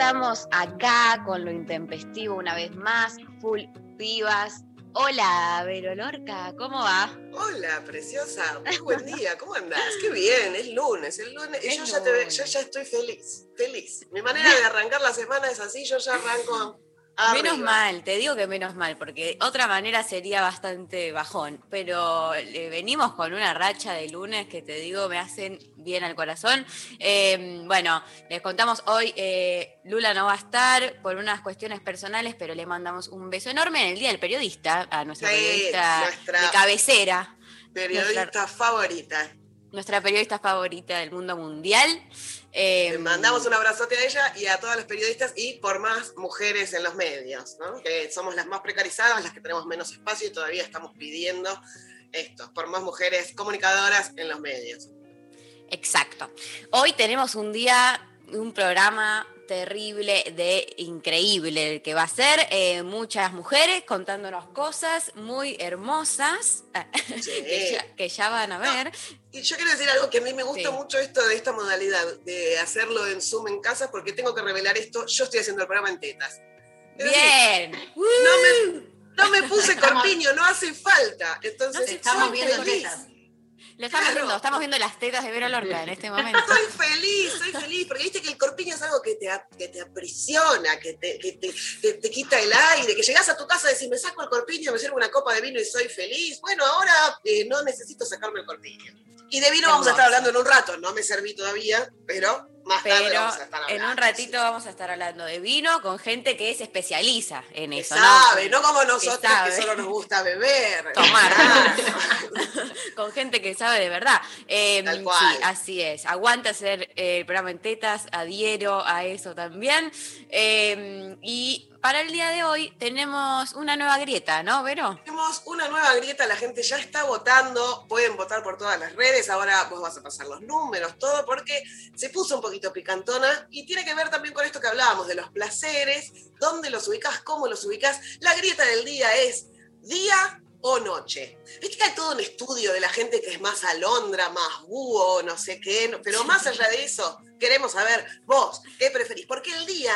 estamos acá con lo intempestivo una vez más, full pibas. Hola, Vero Lorca, ¿cómo va? Hola, preciosa. Muy buen día. ¿Cómo andás? Qué bien, es lunes. El lunes y Es yo, ya te lunes. yo ya estoy feliz. Feliz. Mi manera de arrancar la semana es así, yo ya arranco arriba. Menos mal, te digo que menos mal, porque otra manera sería bastante bajón, pero eh, venimos con una racha de lunes que te digo me hacen bien al corazón. Eh, bueno, les contamos hoy, eh, Lula no va a estar por unas cuestiones personales, pero le mandamos un beso enorme en el Día del Periodista, a nuestra Sí, periodista nuestra- de cabecera, Periodista favorita. Nuestra periodista favorita del mundo mundial. Eh, Le mandamos un abrazote a ella y a todas las periodistas y por más mujeres en los medios, ¿no? que somos las más precarizadas, las que tenemos menos espacio y todavía estamos pidiendo esto, por más mujeres comunicadoras en los medios. Exacto. Hoy tenemos un día, un programa terrible de increíble que va a ser eh, muchas mujeres contándonos cosas muy hermosas Sí. que, ya, que ya van a ver. Y yo quiero decir algo que a mí me gusta Sí. mucho esto de esta modalidad, de hacerlo en Zoom en casa, porque tengo que revelar esto, yo estoy haciendo el programa en tetas. Es decir, Bien. no, me, no me puse corpiño, no hace falta. Entonces, No, estamos viendo feliz. tetas. Lo estamos Claro. viendo, estamos viendo las tetas de Vera Lorca en este momento. Soy feliz, soy feliz, porque viste que el corpiño es algo que te, que te aprisiona, que, te, que te, te- te quita el aire, que llegás a tu casa y decís, me saco el corpiño, me sirvo una copa de vino y soy feliz. Bueno, ahora eh, no necesito sacarme el corpiño. Y de vino vamos a estar hablando en un rato, no me serví todavía, pero más tarde Pero vamos a estar hablando. en un ratito vamos a estar hablando de vino con gente que se especializa en Que eso, sabe, ¿no? no como nosotros que, solo nos gusta beber. Tomar. Con gente que sabe de verdad. Eh, Tal cual. Sí, así es. Aguanta hacer eh, el programa en tetas, adhiero a eso también. Eh, y para el día de hoy tenemos una nueva grieta, ¿no, Vero? Tenemos una nueva grieta, la gente ya está votando, pueden votar por todas las redes, ahora vos vas a pasar los números, todo, porque se puso un poquito picantona y tiene que ver también con esto que hablábamos de los placeres, dónde los ubicás, cómo los ubicás. La grieta del día es día o noche. Viste que hay todo un estudio de la gente que es más alondra, más búho, no sé qué, pero más allá de eso, queremos saber vos, ¿qué preferís? Porque el día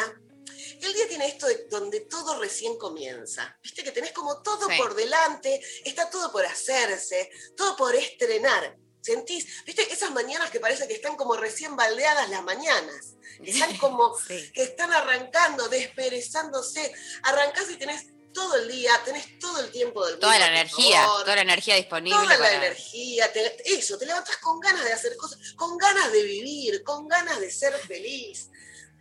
el día tiene esto de donde todo recién comienza. Viste que tenés como todo Sí. por delante, está todo por hacerse, todo por estrenar. ¿Sentís? ¿Viste? Esas mañanas que parece que están como recién baldeadas las mañanas. Que están como, Sí. que están arrancando, desperezándose. Arrancás y tenés todo el día, tenés todo el tiempo del mundo. Toda la energía, favor, toda la energía disponible. Toda la energía, te- eso, te levantás con ganas de hacer cosas, con ganas de vivir, con ganas de ser feliz.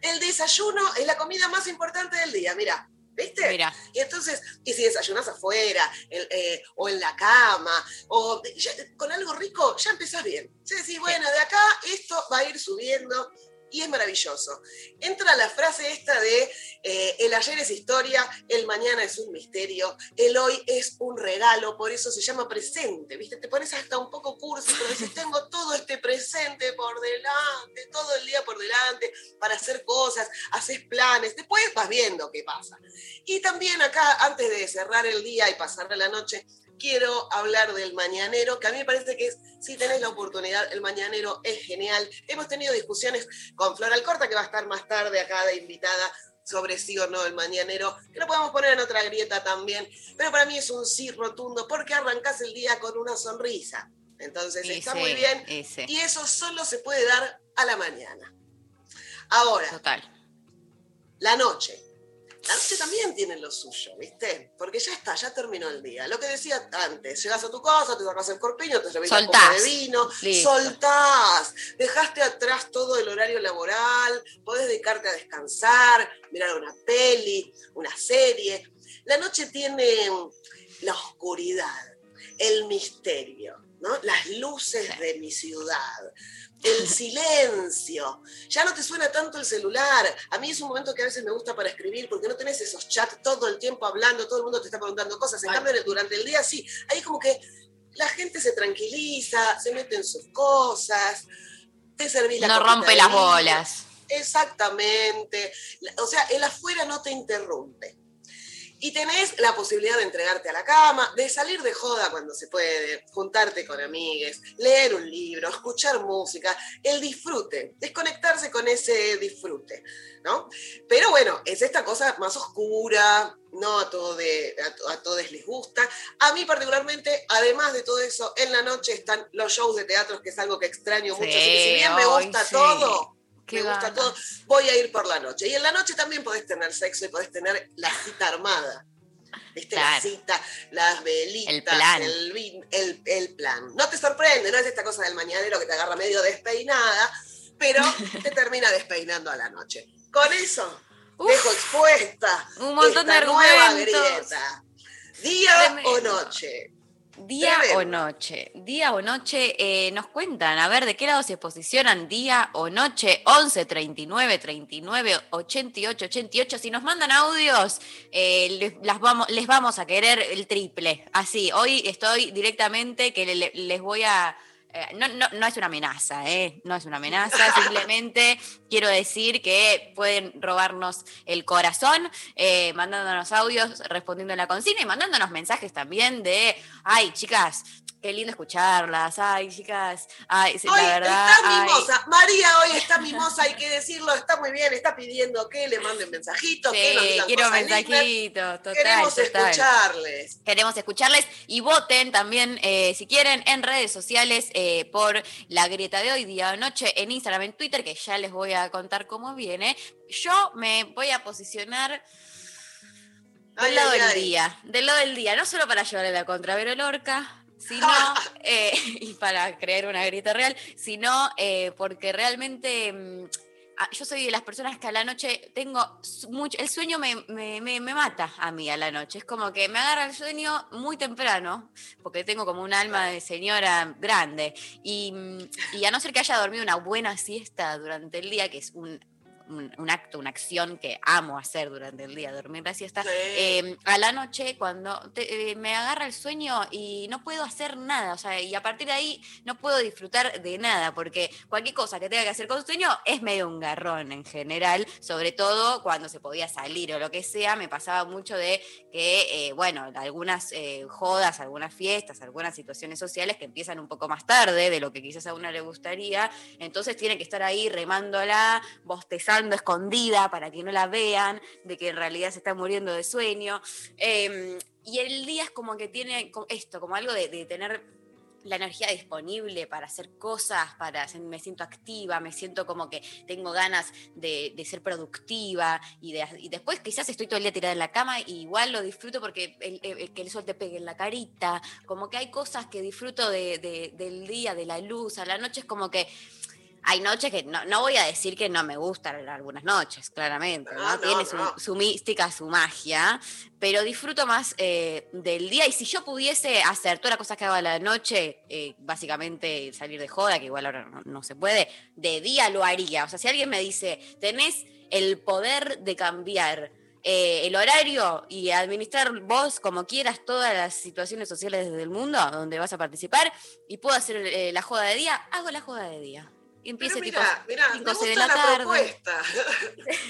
El desayuno es la comida más importante del día, mira, ¿viste? Mira, Y entonces, y si desayunás afuera, el, eh, o en la cama, o ya- con algo rico, ya empezás bien. Sí, decís, bueno, de acá esto va a ir subiendo y es maravilloso. Entra la frase esta de eh, el ayer es historia, el mañana es un misterio, el hoy es un regalo, por eso se llama presente, ¿viste? Te pones hasta un poco cursi, pero decís, tengo todo este presente por delante, todo el día por delante, para hacer cosas, haces planes, después vas viendo qué pasa. Y también acá, antes de cerrar el día y pasar la noche, quiero hablar del mañanero, que a mí me parece que es, si tenés la oportunidad, el mañanero es genial. Hemos tenido discusiones con Flor Alcorta, que va a estar más tarde acá de invitada, sobre sí o no el mañanero, que lo podemos poner en otra grieta también, pero para mí es un sí rotundo, porque arrancás el día con una sonrisa. Entonces está muy bien, ese, y eso solo se puede dar a la mañana. Ahora, total. la noche. La noche también tiene lo suyo, ¿viste? Porque ya está, ya terminó el día. Lo que decía antes, llegas a tu casa, te sacas el corpiño, te servís un poco de vino, Listo. soltás, dejaste atrás todo el horario laboral, podés dedicarte a descansar, mirar una peli, una serie. La noche tiene la oscuridad, el misterio, ¿no? Las luces de mi ciudad, el silencio. Ya no te suena tanto el celular. A mí es un momento que a veces me gusta para escribir porque no tenés esos chats todo el tiempo hablando, todo el mundo te está preguntando cosas. En Ay. cambio, durante el día sí, ahí como que la gente se tranquiliza, se mete en sus cosas, te servís la No rompe las bolas. Exactamente. O sea, el afuera no te interrumpe. Y tenés la posibilidad de entregarte a la cama, de salir de joda cuando se puede, juntarte con amigues, leer un libro, escuchar música, el disfrute, desconectarse con ese disfrute, ¿no? Pero bueno, es esta cosa más oscura, no a, todo de- a, a todos les gusta. A mí particularmente, además de todo eso, en la noche están los shows de teatro, que es algo que extraño mucho. Así que si Sí, bien me gusta sí. todo, Qué me gusta todo, voy a ir por la noche. Y en la noche también podés tener sexo y podés tener la cita armada. ¿Viste? La cita, las velitas, El plan. El, vin- el- el plan. No te sorprende, no es esta cosa del mañanero que te agarra medio despeinada, pero te termina despeinando a la noche. Con eso, Uf, dejo expuesta un montón de nueva grieta. Día Tremendo. o noche. Día Tremendo. o noche, día o noche, eh, nos cuentan, a ver, ¿de qué lado se posicionan día o noche? 11, 39, 39, 88, 88. Si nos mandan audios, eh, les, las vamos, les vamos a querer el triple. Así, hoy estoy directamente que le- le- les voy a... eh, no, no, no es una amenaza, ¿eh? No es una amenaza, simplemente quiero decir que pueden robarnos el corazón eh, mandándonos audios, respondiendo a la consigna y mandándonos mensajes también de, ay, chicas, qué lindo escucharlas, ay, chicas, ay, sí, Hoy la verdad, está ay, mimosa. María hoy está mimosa, hay que decirlo, está muy bien, está pidiendo que le manden mensajitos, que nos sí, digan quiero mensajitos, total, Queremos total. escucharles. Queremos escucharles y voten también, eh, si quieren, en redes sociales eh, por la grieta de hoy, día o noche, en Instagram, en Twitter, que ya les voy a contar cómo viene. Yo me voy a posicionar del lado del día, del lado del día, no solo para llevarle la contra a Vero Lorca, sino, eh, y para crear una grieta real, sino eh, porque realmente mm, yo soy de las personas que a la noche tengo mucho, el sueño me, me- me- me mata a mí a la noche, es como que me agarra el sueño muy temprano, porque tengo como un alma de señora grande, y, mm, y a no ser que haya dormido una buena siesta durante el día, que es un... Un, un acto, una acción que amo hacer durante el día, dormir la siesta, Sí. eh, a la noche cuando te- eh, me agarra el sueño y no puedo hacer nada, o sea, y a partir de ahí no puedo disfrutar de nada, porque cualquier cosa que tenga que hacer con sueño es medio un garrón en general, sobre todo cuando se podía salir o lo que sea, me pasaba mucho de que, eh, bueno, algunas eh, jodas, algunas fiestas, algunas situaciones sociales que empiezan un poco más tarde de lo que quizás a una le gustaría, entonces tiene que estar ahí remándola, bostezando escondida para que no la vean, de que en realidad se está muriendo de sueño. Eh, y el día es como que tiene esto, como algo de, tener la energía disponible para hacer cosas, para me siento activa, me siento como que tengo ganas de, ser productiva y, de, y después quizás estoy todo el día tirada en la cama y igual lo disfruto porque el, el- que el sol te pegue en la carita, como que hay cosas que disfruto de- de- del día, de la luz, a la noche es como que hay noches que no, no voy a decir que no me gustan algunas noches, claramente, ¿no? Ah, no, Tiene su, mística, su magia, pero disfruto más eh, del día. Y si yo pudiese hacer todas las cosas que hago a la noche, eh, básicamente salir de joda, que igual ahora no, no se puede, de día lo haría. O sea, si alguien me dice, tenés el poder de cambiar eh, el horario y administrar vos como quieras todas las situaciones sociales del mundo donde vas a participar y puedo hacer eh, la joda de día, hago la joda de día. Empiece Pero tipo mira, me 5 gusta de la, la tarde. propuesta.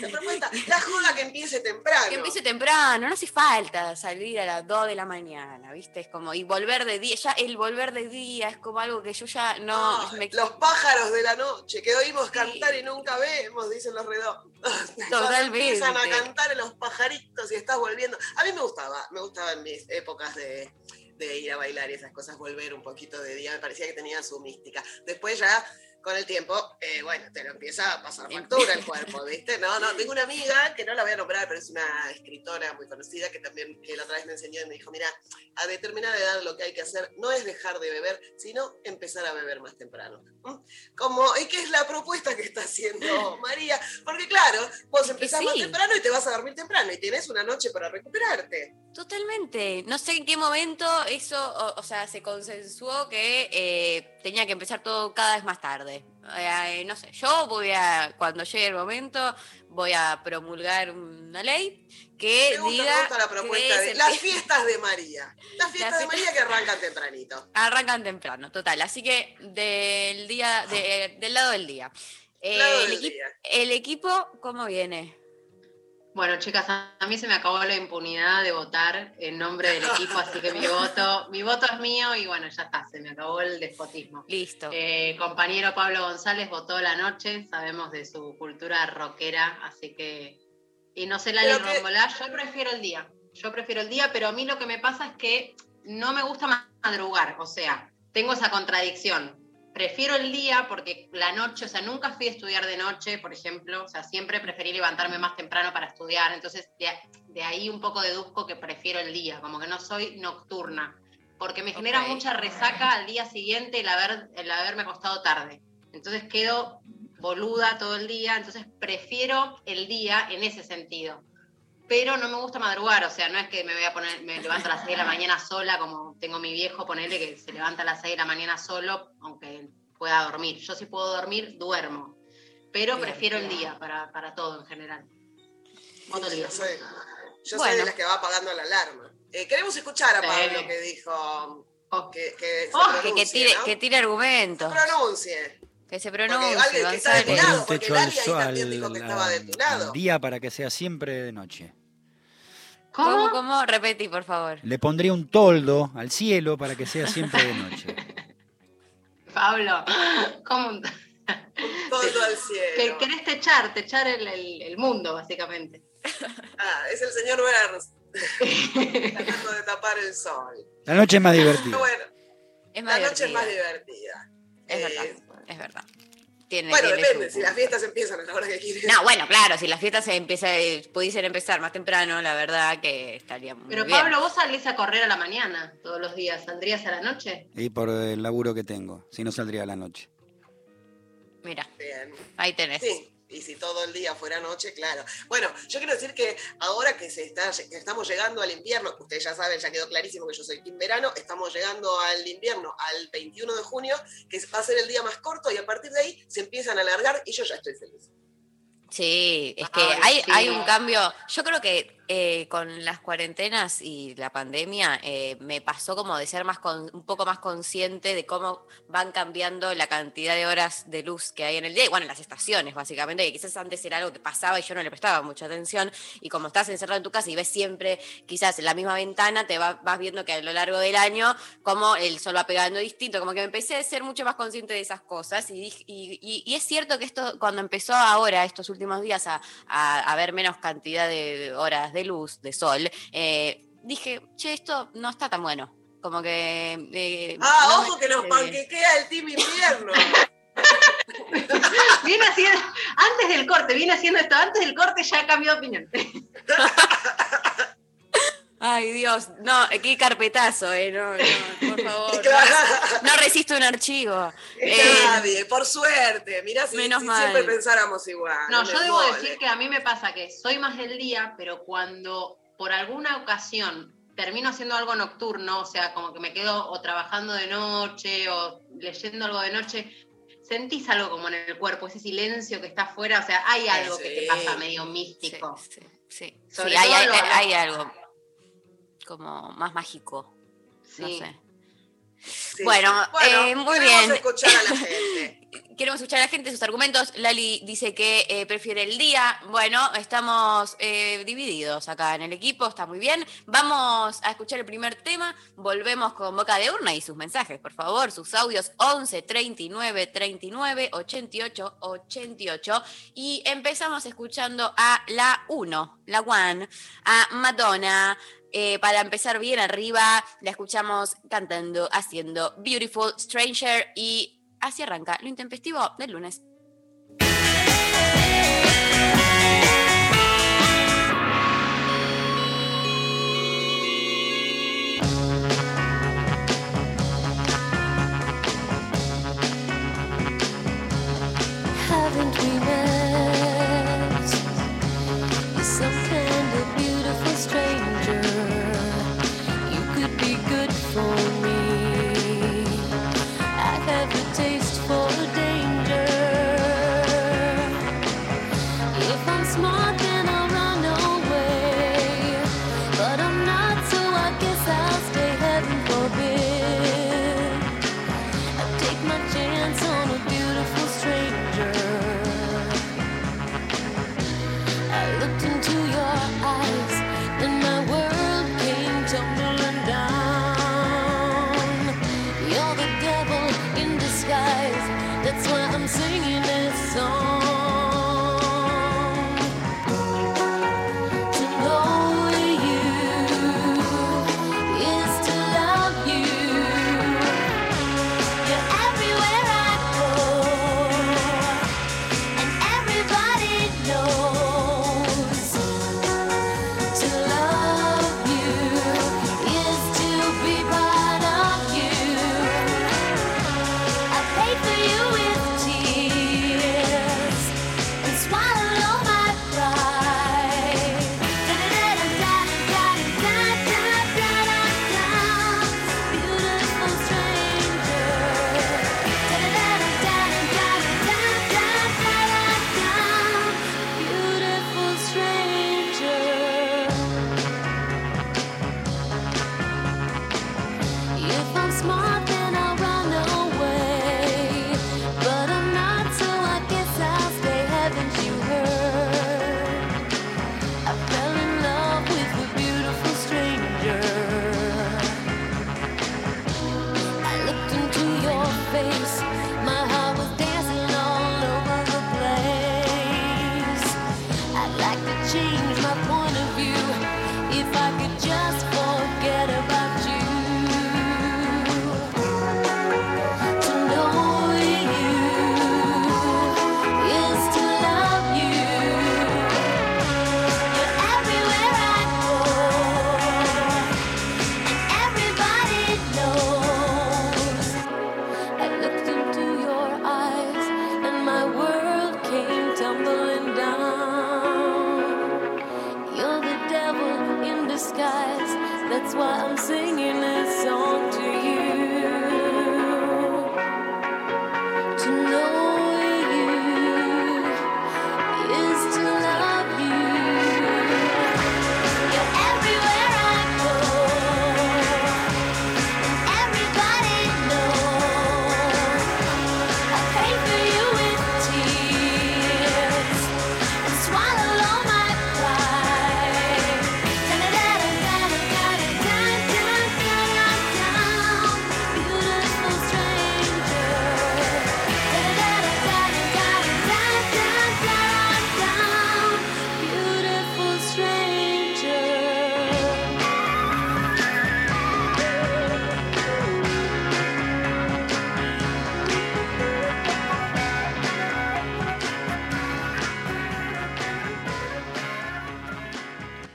la propuesta. La joda que empiece temprano. Que empiece temprano, no hace falta salir a las 2 de la mañana, ¿viste? Es como, y volver de día, ya el volver de día es como algo que yo ya no... Ah, me- Los pájaros de la noche que oímos Sí. cantar y nunca vemos, dicen los redondos. Totalmente. Empiezan a cantar los pajaritos y estás volviendo. A mí me gustaba, me gustaba en mis épocas de, de ir a bailar y esas cosas, volver un poquito de día, me parecía que tenía su mística. Después ya con el tiempo, eh, bueno, te lo empieza a pasar factura el cuerpo, ¿viste? No, no, tengo una amiga que no la voy a nombrar, pero es una escritora muy conocida que también que la otra vez me enseñó y me dijo, mira, a determinada edad lo que hay que hacer no es dejar de beber, sino empezar a beber más temprano. ¿Mm? Como, ¿y qué es la propuesta que está haciendo María? Porque claro, vos empezás más temprano y te vas a dormir temprano y tienes una noche para recuperarte. Totalmente. No sé en qué momento eso, o, o sea, se consensuó que eh, tenía que empezar todo cada vez más tarde. Eh, no sé, yo voy a, cuando llegue el momento, voy a promulgar una ley que Me gusta, diga me gusta la propuesta que de se las fiestas de María. Las fiestas de María que arrancan tempranito. arrancan temprano, total. Así que del día, de- del lado del día. Eh, Lado el, del equi- día. el equipo, ¿cómo viene? Bueno, chicas, a mí se me acabó la impunidad de votar en nombre del equipo, así que mi voto, mi voto es mío y bueno, ya está, se me acabó el despotismo. Listo. Eh, compañero Pablo González votó la noche, sabemos de su cultura rockera, así que. Y no sé, Lali que- Rombolá, yo prefiero el día. Yo prefiero el día, pero a mí lo que me pasa es que no me gusta ma- madrugar, o sea, tengo esa contradicción. Prefiero el día porque la noche, o sea, nunca fui a estudiar de noche, por ejemplo, o sea, siempre preferí levantarme más temprano para estudiar, entonces de, de ahí un poco deduzco que prefiero el día, como que no soy nocturna, porque me genera mucha resaca al día siguiente el, haber, el haberme acostado tarde. Entonces quedo boluda todo el día, entonces prefiero el día en ese sentido. Pero no me gusta madrugar, o sea, no es que me voy a poner, me levanto a las 6 de la mañana sola, como tengo mi viejo, ponele que se levanta a las 6 de la mañana solo, aunque pueda dormir. Yo si puedo dormir, duermo. Pero Bien. prefiero el día para, para todo en general. El día. Yo soy, yo soy Bueno. de las que va apagando la alarma. Eh, queremos escuchar a Sí. Pablo que dijo Oh, que, que se Oh, que, tire, ¿no? que tire argumentos. pronuncie. Que se Porque pronuncie, alguien que está de González. lado, un porque al también dijo que al- estaba de tu lado. al día para que sea siempre de noche. ¿Cómo, ¿Cómo? cómo? Repetí, por favor. Le pondría un toldo al cielo para que sea siempre de noche. Pablo, ¿cómo? Todo al Que cielo. querés techar, techar el, el- el mundo, básicamente. Ah, es el señor Burns tratando de tapar el sol. La noche es más divertida. bueno, Es más la noche es más divertida. divertida. Es Eh, verdad, es verdad. Tiene, Bueno, tiene depende, su si las fiestas empiezan a la hora que quieres. No, bueno, claro, si las fiestas se empieza, eh, pudiesen empezar más temprano, la verdad que estaría muy Pero bien. Pablo, vos salís a correr a la mañana todos los días. ¿Saldrías a la noche? Y por el laburo que tengo, si no saldría a la noche. Mira, Bien. ahí tenés. Sí, y si todo el día fuera noche, claro. Bueno, yo quiero decir que ahora que, se está, que estamos llegando al invierno, ustedes ya saben, ya quedó clarísimo que yo soy team verano, estamos llegando al invierno, al 21 de junio, que va a ser el día más corto y a partir de ahí se empiezan a alargar y yo ya estoy feliz. Sí, es que Ay, hay, sí. hay un cambio. Yo creo que eh, con las cuarentenas y la pandemia eh, me pasó como de ser más con- un poco más consciente de cómo van cambiando la cantidad de horas de luz que hay en el día. Bueno, las estaciones, básicamente, que quizás antes era algo que pasaba y yo no le prestaba mucha atención. Y como estás encerrado en tu casa y ves siempre quizás la misma ventana, te va- vas viendo que a lo largo del año, como el sol va pegando distinto, como que me empecé a ser mucho más consciente de esas cosas. Y, y, es cierto que esto, cuando empezó ahora, estos últimos días, a, a, a haber menos cantidad de horas de luz, de sol, eh, dije, che, esto no está tan bueno. Como que. eh, Ah, no me ojo que nos panquequea el team invierno. Viene haciendo, antes del corte, viene haciendo esto, antes del corte ya cambió de opinión. Ay, Dios, no, qué carpetazo, eh, no, no, por favor. Claro. No, no resisto un archivo. Eh, Nadie, por suerte. Mirá si, menos si mal. siempre pensáramos igual. No, yo debo decir que a mí me pasa que soy más del día, pero cuando por alguna ocasión termino haciendo algo nocturno, o sea, como que me quedo o trabajando de noche o leyendo algo de noche, sentís algo como en el cuerpo, ese silencio que está afuera, o sea, hay algo que te Sí. pasa medio sí, místico. sí, sí. Sobre Sí, hay, hay algo como más mágico. No Sí. sé. Sí, Bueno, sí. eh, muy queremos bien. escuchar a la gente. Queremos escuchar a la gente sus argumentos. Lali dice que eh, prefiere el día. Bueno, estamos eh, divididos acá en el equipo, está muy bien. Vamos a escuchar el primer tema. Volvemos con Boca de Urna y sus mensajes, por favor, sus audios 11 39 39 88 88. Y empezamos escuchando a la 1, la One, a Madonna. Eh, para empezar bien arriba, la escuchamos cantando, haciendo Beautiful Stranger y Así arranca lo intempestivo del lunes. That's why I'm singing this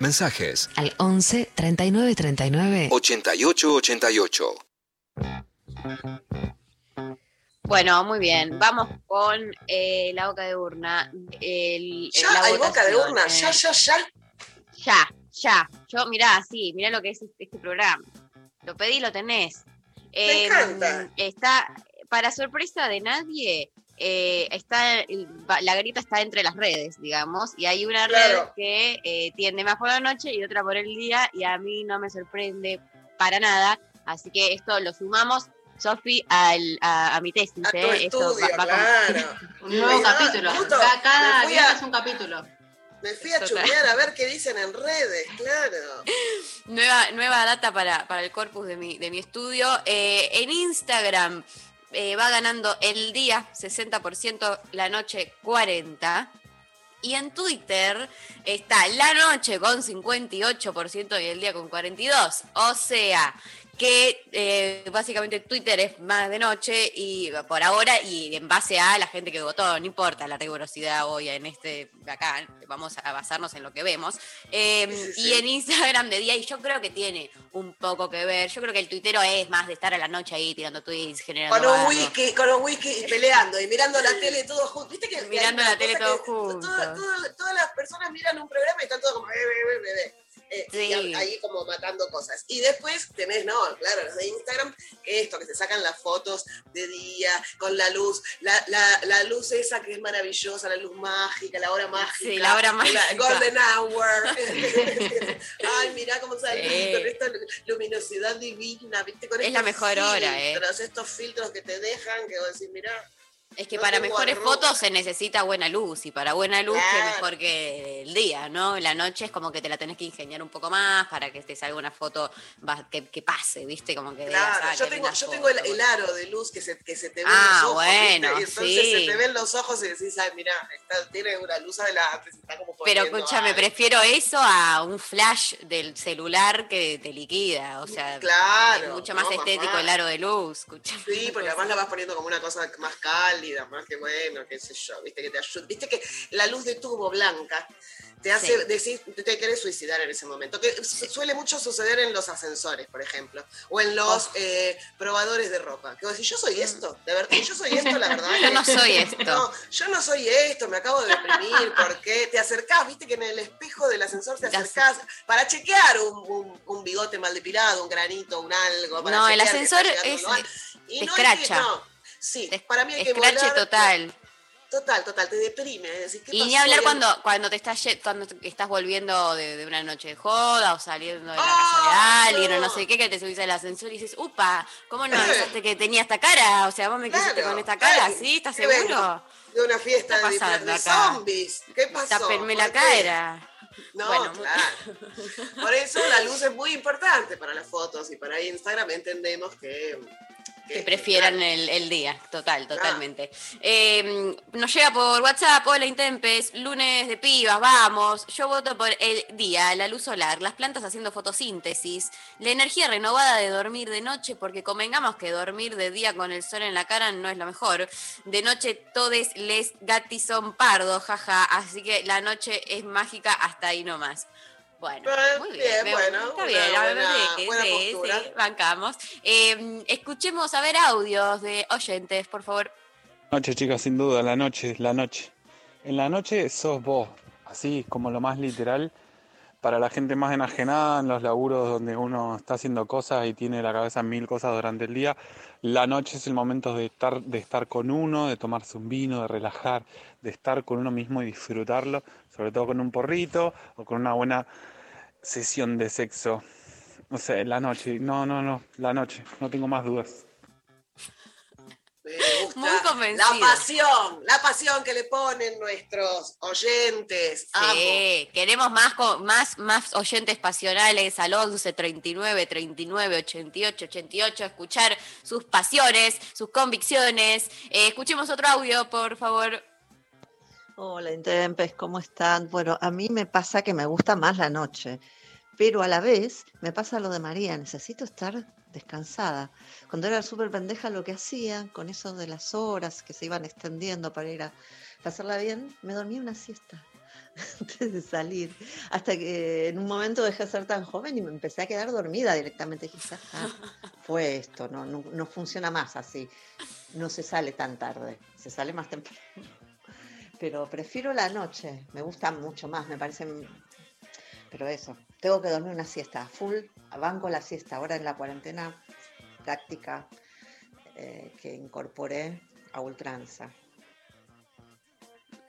Mensajes al 11 39 39 88 88. Bueno, muy bien. Vamos con eh, la boca de urna. El- Ya la hay boca de urna, eh, ya, ya, ya. Ya, ya. Yo, mirá, sí, mirá lo que es este, este programa. Lo pedí, lo tenés. Me encanta. Está, para sorpresa de nadie, eh, está la grieta está entre las redes, digamos, y hay una red Claro. que eh, tiende más por la noche y otra por el día, y a mí no me sorprende para nada. Así que esto lo sumamos, Sofi, al- a, a mi tesis. A tu ¿eh? Esto va- va con- claro. Un nuevo capítulo. justo, Cada día a- es un capítulo. Me fui a Total. chusmear a ver qué dicen en redes, claro. Nueva, nueva data para, para el corpus de mi, de mi estudio. Eh, en Instagram eh, va ganando el día 60%, la noche 40%. Y en Twitter está la noche con 58% y el día con 42%. O sea, que eh, básicamente Twitter es más de noche y por ahora y en base a la gente que votó, no importa la rigurosidad hoy en este acá, vamos a basarnos en lo que vemos. Eh, Sí, sí, Y en Instagram de día, y yo creo que tiene un poco que ver. Yo creo que el tuitero es más de estar a la noche ahí tirando tweets, generando. Con un whisky, con un whisky y peleando y mirando la tele todos juntos. ¿Viste que Mirando la tele que juntos. toda- toda- todas las personas miran un programa y están todos como, eh, eh, eh, eh, Sí. y ahí como matando cosas. Y después tenés, no, claro, los de Instagram, que esto, que se sacan las fotos de día, con la luz, la, la, la luz esa que es maravillosa, la luz mágica, la hora mágica. Sí, la hora mágica. golden hour. Ay, mirá cómo sale Sí. con esta luminosidad divina, ¿viste? Con Es la mejor hora, ¿eh? filtros, estos filtros que te dejan, que vos decís, mirá, Es que No para mejores fotos se necesita buena luz y para buena luz que mejor que el día, ¿no? La noche es como que te la tenés que ingeniar un poco más para que te salga una foto que, que pase, ¿viste? Como que digas, Claro, ah, yo tengo, yo foto, tengo el, aro de luz que se, que se te ven Ah, los ojos. bueno, ¿viste? Y entonces sí. se te ven los ojos y decís, ay, mira, está, tiene una luz adelante, está como Pero escúchame, prefiero eso a un flash del celular que te liquida. O sea, Claro, es mucho no, más estético mamá. el aro de luz. escúchame. Sí, porque además la vas poniendo como una cosa más más que bueno, qué sé yo, viste que te ayuda. Viste que la luz de tubo blanca te hace Sí. decir, te querés suicidar en ese momento. Que su- suele mucho suceder en los ascensores, por ejemplo, o en los Oh. eh, probadores de ropa. Que vos decís, yo soy esto, de verdad, yo soy esto, la verdad. Yo no soy esto. No, yo no soy esto, me acabo de deprimir, porque te acercás, viste que en el espejo del ascensor te acercás para chequear un, un- un bigote mal depilado, un granito, un algo. para No, el ascensor es- lugar. Y te no hay que- no, sí, Te- para mí hay que volar- total. Total, total, te deprime. es decir, ¿qué Y ni hablar cuando, cuando te estás cuando te- estás volviendo de, de una noche de joda o saliendo de la ¡Ah, casa de alguien o no! no sé qué, que te subís al ascensor y dices, upa, ¿cómo no avisaste que tenía esta cara? O sea, vos me quisiste Claro, con esta cara, ay, ¿sí? ¿Estás seguro? De una fiesta ¿Qué de, está zombies. ¿Qué pasó? Tápenme la cara. No, Bueno, claro. Por eso la luz es muy importante para las fotos y para Instagram entendemos que... Que prefieran el, el día, total, Claro. totalmente. Eh, nos llega por WhatsApp, hola Intempes, lunes de pibas, vamos. Yo voto por el día, la luz solar, las plantas haciendo fotosíntesis, la energía renovada de dormir de noche, porque convengamos que dormir de día con el sol en la cara no es lo mejor. De noche todes les gatis son pardos, jaja, así que la noche es mágica hasta ahí nomás. Bueno, Bien, muy bien, bueno, está una bien, buena- sí, sí, bancamos. Eh, escuchemos a ver audios de oyentes, por favor. Noche, chicas, sin duda, la noche, la noche. En la noche sos vos, así como lo más literal. Para la gente más enajenada en los laburos donde uno está haciendo cosas y tiene la cabeza en mil cosas durante el día, la noche es el momento de estar, de estar con uno, de tomarse un vino, de relajar, de estar con uno mismo y disfrutarlo, sobre todo con un porrito o con una buena sesión de sexo. No sé, la noche, no, no, no, la noche, no tengo más dudas. Me gusta Muy convencido. La pasión, la pasión que le ponen nuestros oyentes. Amo. Sí, queremos más, más, más oyentes pasionales al 11 39 39 88 88, escuchar sus pasiones, sus convicciones. Eh, escuchemos otro audio, por favor. Hola, Intempes, ¿cómo están? Bueno, a mí me pasa que me gusta más la noche, pero a la vez me pasa lo de María, necesito estar descansada. Cuando era súper pendeja lo que hacía, con eso de las horas que se iban extendiendo para ir a pasarla bien, me dormía una siesta antes de salir, hasta que en un momento dejé de ser tan joven y me empecé a quedar dormida directamente. "Ya está, fue esto, no, no funciona más así, no se sale tan tarde, se sale más temprano pero prefiero la noche, me gusta mucho más, me parece... Pero eso, tengo que dormir una siesta, full, banco la siesta, ahora en la cuarentena práctica eh, que incorporé a ultranza.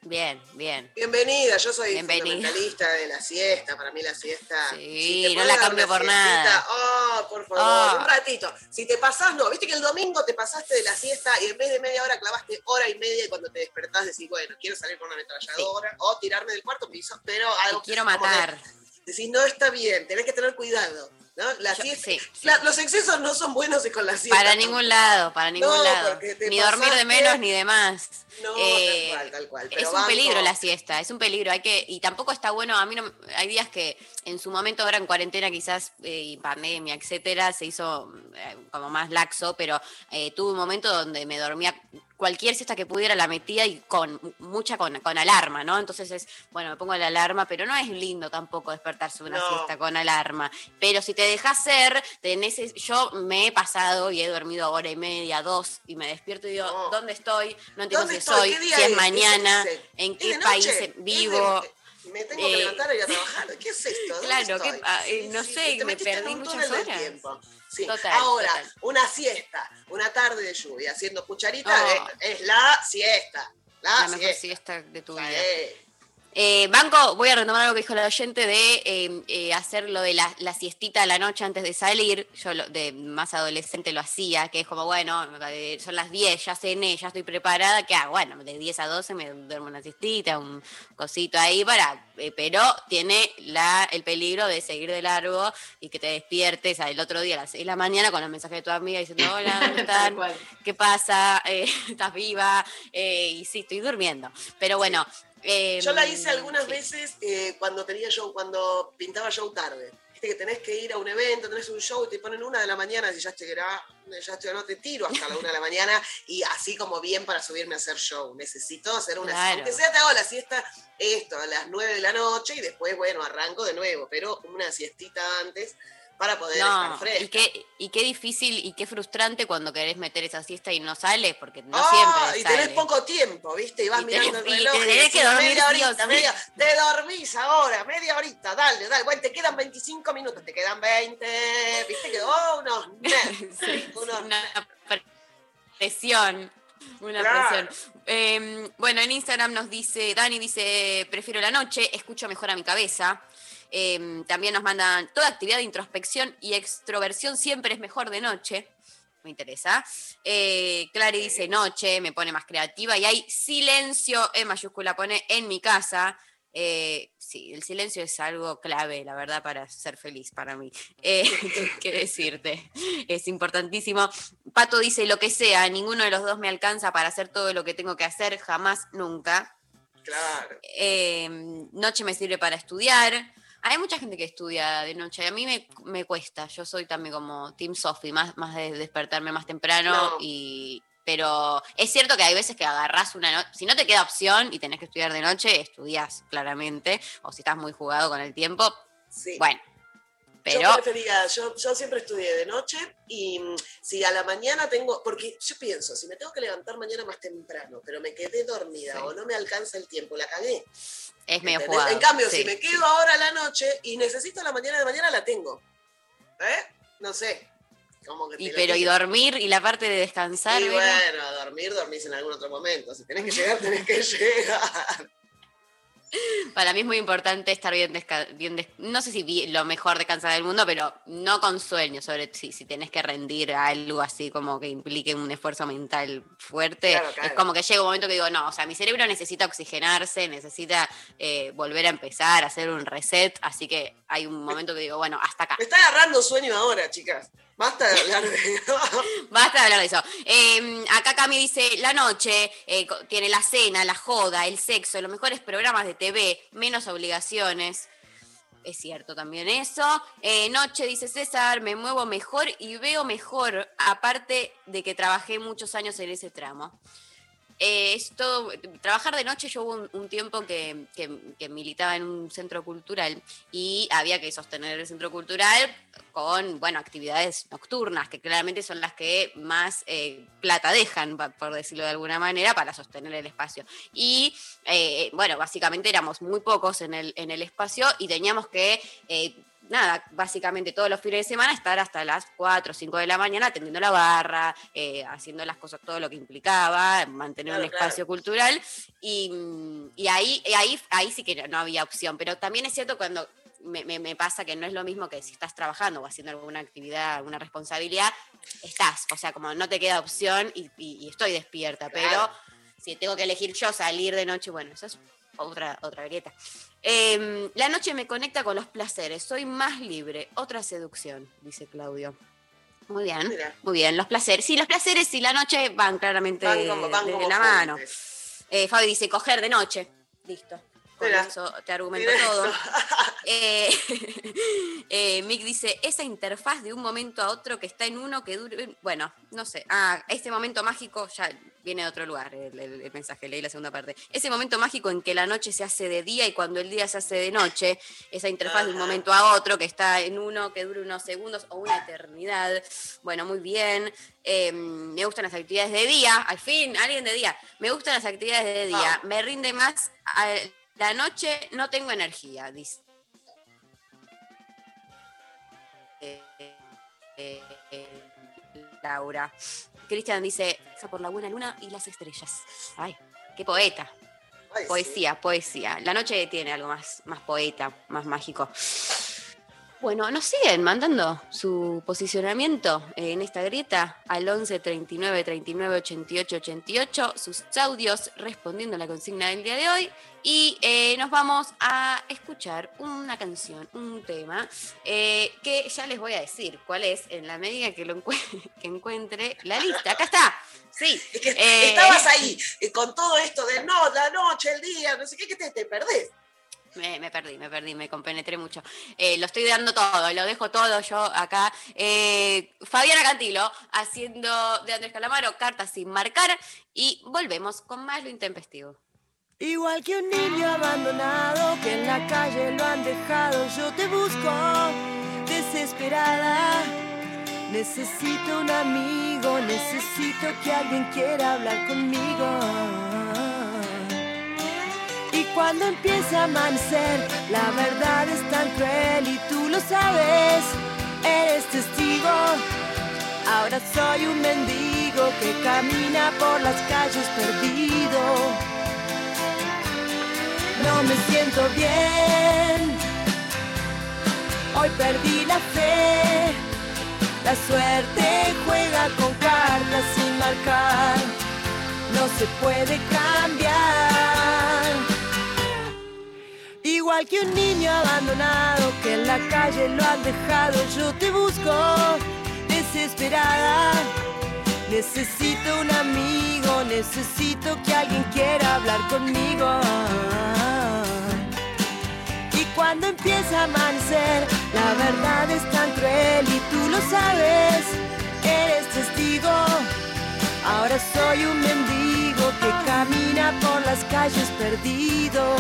Bien, bien. Bienvenida, yo soy fundamentalista de la siesta. Para mí la siesta. Sí, no la cambio por siestita, nada. Oh, por favor, Oh. un ratito. Si te pasás, no. Viste que el domingo te pasaste de la siesta y en vez de media hora clavaste hora y media y cuando te despertás decís, bueno, quiero salir con una ametralladora o tirarme del cuarto piso, pero algo. Te quiero matar. Decís, no está bien, tenés que tener cuidado. ¿No? La Yo- siesta- sí, sí. la- los excesos no son buenos con la siesta. Para ningún lado, para ningún No, lado. Ni dormir de menos ni de más. No, Eh, tal cual, tal cual. es un banco- peligro la siesta, es un peligro. Hay que y tampoco está bueno. A mí no, hay días que en su momento ahora en cuarentena quizás eh, y pandemia, etcétera, se hizo eh, como más laxo, pero eh, tuve un momento donde me dormía cualquier siesta que pudiera la metía y con mucha con, con alarma, ¿no? Entonces es bueno me pongo la alarma, pero no es lindo tampoco despertarse de una No. siesta con alarma. Pero si te dejas ser, tenés, yo me he pasado y he dormido hora y media, dos, y me despierto y digo, No. ¿dónde estoy? No entiendo ¿Dónde si estoy? soy, ¿Qué día si es es? mañana, ¿Es en ¿Es qué país vivo. Me tengo que Eh, levantar y ir a trabajar. ¿Qué es esto? ¿Dónde Claro, ah, eh, no sé, te me perdí un muchas horas. tiempo. Sí. Total, Ahora, total. una siesta, una tarde de lluvia, haciendo cucharita, Oh. es, es la siesta. La, La mejor siesta. de tu Sí. vida. Eh, Banco, voy a retomar algo que dijo la oyente de eh, eh, hacer lo de la, la siestita a la noche antes de salir. Yo lo- de más adolescente lo hacía, que es como, bueno, eh, son las 10, ya cené, ya estoy preparada. ¿Qué hago? Bueno, de 10 a 12 me duermo una siestita, un cosito ahí para. eh, pero tiene la, el peligro de seguir de largo y que te despiertes al otro día a las 6 de la mañana con los mensajes de tu amiga diciendo, hola, ¿dónde están? ¿Qué pasa? ¿Estás viva? Y sí, estoy durmiendo. Pero bueno. Eh, Yo la hice algunas sí. veces eh, cuando tenía show, cuando pintaba show tarde. Viste que tenés que ir a un evento, tenés un show y te ponen una de la mañana y ya estoy, gra- ya estoy, no te tiro hasta la una de la mañana y así como bien para subirme a hacer show. Necesito hacer una Claro. Aunque sea te hago la siesta esto a las nueve de la noche y después, bueno, arranco de nuevo, pero una siestita antes para poder estar No, fresca. y qué, y qué difícil y qué frustrante cuando querés meter esa siesta y no sales, porque no Ah, siempre y sale. tenés poco tiempo, ¿viste? Y vas Y mirando el y reloj. decís, que dormir media horita, sí". media. Te dormís ahora, media horita, dale, dale. Bueno, te quedan 25 minutos, te quedan 20. ¿Viste? Quedó unos. Sí, unos una presión. Una Claro. presión. Eh, bueno, en Instagram nos dice, Dani dice, prefiero la noche, escucho mejor a mi cabeza. Eh, también nos mandan, toda actividad de introspección y extroversión siempre es mejor de noche. Me interesa. Eh, Clary dice noche, me pone más creativa. Y hay silencio en mayúscula, pone en mi casa. Eh, sí, el silencio es algo clave, la verdad, para ser feliz para mí. Eh, ¿Qué decirte? Es importantísimo. Pato dice lo que sea, ninguno de los dos me alcanza para hacer todo lo que tengo que hacer, jamás, nunca. Claro. Eh, noche me sirve para estudiar. Hay mucha gente que estudia de noche y a mí me, me cuesta. Yo soy también como Team Sophie, más, más de despertarme más temprano. No. Y, pero es cierto que hay veces que agarrás una noche. Si no te queda opción y tenés que estudiar de noche, estudias claramente. O si estás muy jugado con el tiempo, Sí. bueno. Pero Yo prefería, yo, yo siempre estudié de noche y mm, si a la mañana tengo, porque yo pienso, si me tengo que levantar mañana más temprano, pero me quedé dormida Sí. o no me alcanza el tiempo, la cagué. es medio jugado. En cambio, sí. si me quedo ahora a la noche y necesito la mañana de mañana, la tengo. ¿Eh? No sé. Como que Y pero y dormir y la parte de descansar. Y bueno, a dormir, dormís en algún otro momento. Si tenés que llegar, tenés que llegar. Para mí es muy importante estar bien, bien no sé si lo mejor descansada del mundo, pero no con sueño, sobre si, si tenés que rendir a algo así como que implique un esfuerzo mental fuerte. Claro, claro. Es como que llega un momento que digo, no, o sea, mi cerebro necesita oxigenarse, necesita eh, volver a empezar, hacer un reset, así que hay un momento que digo, bueno, hasta acá. Me está agarrando sueño ahora, chicas. Basta de hablar de. Basta de hablar de eso. Eh, acá Cami dice, la noche eh, tiene la cena, la joda, el sexo, los mejores programas de TV, menos obligaciones. Es cierto también eso. Eh, noche, dice César, me muevo mejor y veo mejor, aparte de que trabajé muchos años en ese tramo. Eh, esto, trabajar de noche, yo hubo un, tiempo que, militaba en un centro cultural y había que sostener el centro cultural con, bueno, actividades nocturnas, que claramente son las que más eh, plata dejan, por decirlo de alguna manera, para sostener el espacio. Y, eh, bueno, básicamente éramos muy pocos en el, en el espacio y teníamos que... Nada, básicamente todos los fines de semana estar hasta las 4 o 5 de la mañana atendiendo la barra, eh, haciendo las cosas, todo lo que implicaba, mantener Claro, un espacio cultural. Y, y ahí, y ahí, ahí sí que no, no había opción. Pero también es cierto cuando me, me- me pasa que no es lo mismo que si estás trabajando o haciendo alguna actividad, alguna responsabilidad, estás. O sea, como no te queda opción y, y- y estoy despierta. Pero si tengo que elegir yo salir de noche, bueno, eso es otra, otra grieta. Em, la noche me conecta con los placeres, soy más libre. Otra seducción, dice Claudio. Muy bien, Mira. muy bien. Los placeres. Sí, los placeres y la noche van claramente Van como, van de la mano. Eh, Fabi dice, coger de noche. Listo. Con Mira. eso te argumento Mira todo. Eh, eh, Mick dice, esa interfaz de un momento a otro que está en uno que dure... Bueno, no sé. Ah, este momento mágico ya viene de otro lugar el, el- el mensaje, leí la segunda parte. Ese momento mágico en que la noche se hace de día y cuando el día se hace de noche, esa interfaz de un momento a otro que está en uno que dure unos segundos o una eternidad. Bueno, muy bien. Eh, me gustan las actividades de día. Al fin, alguien de día. Me gustan las actividades de día. Me rinde más a la noche, no tengo energía, dice. Eh, eh, eh, Laura. Cristian dice, "Pasa por la buena luna y las estrellas. Ay, qué poeta. Ay, sí. Poesía, poesía. La noche tiene algo más, más poeta, más mágico. Bueno, nos siguen mandando su posicionamiento en esta grieta al 11 39 39 88 88, sus audios respondiendo a la consigna del día de hoy. Y eh, nos vamos a escuchar una canción, un tema, eh, que ya les voy a decir cuál es en la medida que lo encue- que encuentre la lista. Acá está. Sí. Es que Eh, estabas ahí con todo esto de no, la noche, el día, no sé qué, que te, te perdés. Me, me perdí, me perdí, me compenetré mucho. Eh, lo estoy dando todo, lo dejo todo yo acá. Eh, Fabiana Cantilo haciendo de Andrés Calamaro cartas sin marcar y volvemos con más lo intempestivo. Igual que un niño abandonado que en la calle lo han dejado, yo te busco desesperada. Necesito un amigo, necesito que alguien quiera hablar conmigo. Cuando empieza a amanecer, la verdad es tan cruel y tú lo sabes, eres testigo. Ahora soy un mendigo que camina por las calles perdido. No me siento bien. Hoy perdí la fe. La suerte juega con cartas sin marcar. No se puede cambiar. Igual que un niño abandonado que en la calle lo han dejado, yo te busco desesperada. Necesito un amigo, necesito que alguien quiera hablar conmigo. Y cuando empieza a amanecer, la verdad es tan cruel y tú lo sabes, eres testigo. Ahora soy un mendigo que camina por las calles perdido.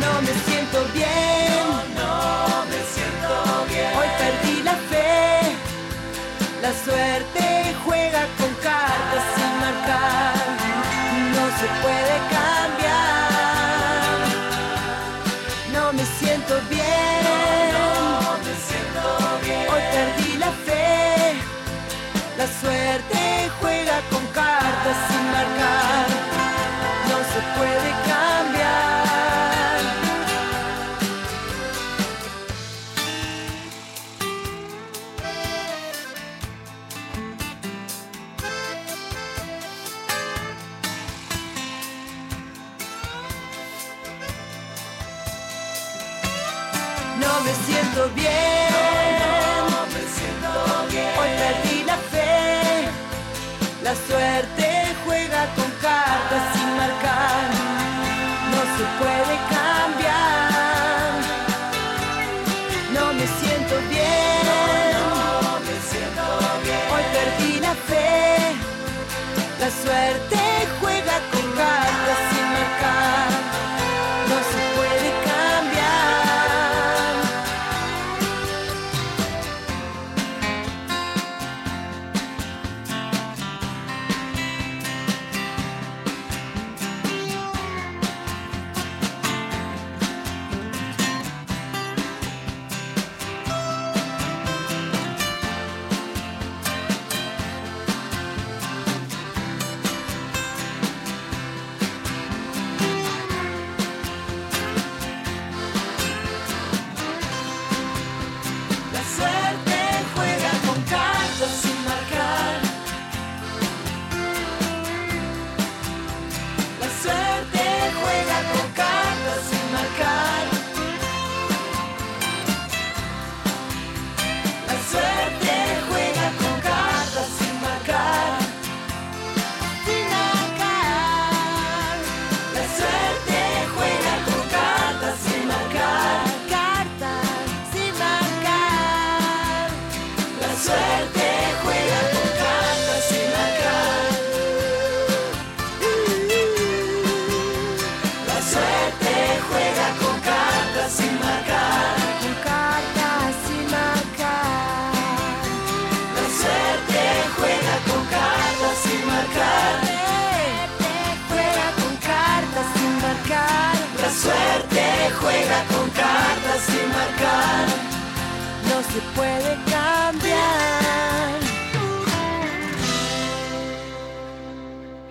No me siento bien, no me siento bien. Hoy perdí la fe. La suerte juega con cartas sin marcar, no se puede cambiar. No me siento bien, me siento bien. Hoy perdí la fe. La suerte juega con suerte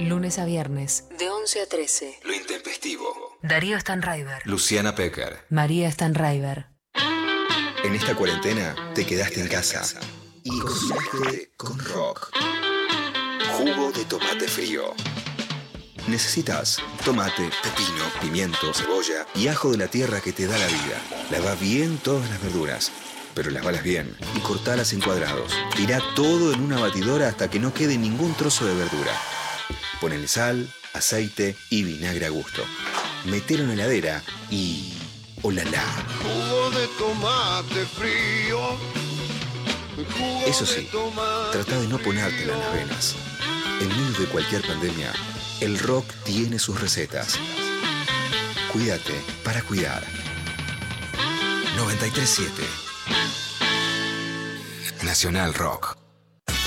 Lunes a viernes, de 11 a 13. Lo intempestivo. Darío Stanraiver. Luciana Pecker. María Stanraiver. En esta cuarentena te quedaste en casa y cocinaste con rock. Jugo de tomate frío. Necesitas tomate, pepino, pimiento, cebolla y ajo de la tierra que te da la vida. Lava bien todas las verduras, pero lavalas bien y cortalas en cuadrados. Tira todo en una batidora hasta que no quede ningún trozo de verdura. Ponele sal, aceite y vinagre a gusto. Metelo en la heladera y... ¡Olala! Jugo de tomate frío. Jugo Eso sí, trata de no ponértela en las venas. En medio de cualquier pandemia, el rock tiene sus recetas. Cuídate para cuidar. 937 Nacional Rock.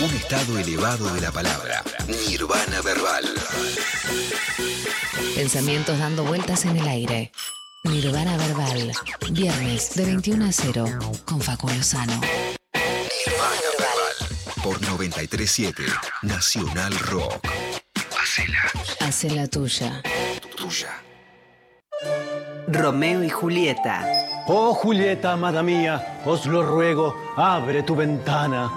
Un estado elevado de la palabra. Nirvana verbal. Pensamientos dando vueltas en el aire. Nirvana Verbal. Viernes de 21 a 0 con Facundo Sano. Nirvana verbal. Por 937 Nacional Rock. Hacela Hace la tuya. tuya. Romeo y Julieta. Oh Julieta, amada mía, os lo ruego, abre tu ventana.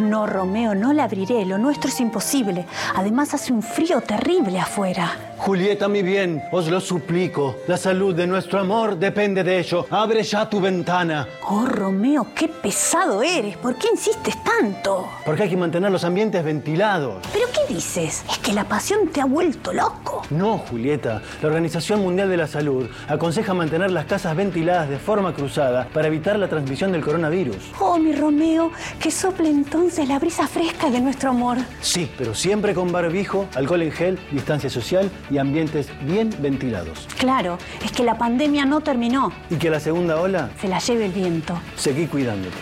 No, Romeo, no la abriré. Lo nuestro es imposible. Además hace un frío terrible afuera. Julieta, mi bien, os lo suplico. La salud de nuestro amor depende de ello. Abre ya tu ventana. Oh, Romeo, qué pesado eres. ¿Por qué insistes tanto? Porque hay que mantener los ambientes ventilados. ¿Pero qué dices? ¿Es que la pasión te ha vuelto loco? No, Julieta. La Organización Mundial de la Salud aconseja mantener las casas ventiladas de forma cruzada para evitar la transmisión del coronavirus. Oh, mi Romeo, que sople entonces la brisa fresca de nuestro amor. Sí, pero siempre con barbijo, alcohol en gel, distancia social y ambientes bien ventilados. Claro, es que la pandemia no terminó. Y que la segunda ola, Se la lleve el viento. seguí cuidándote.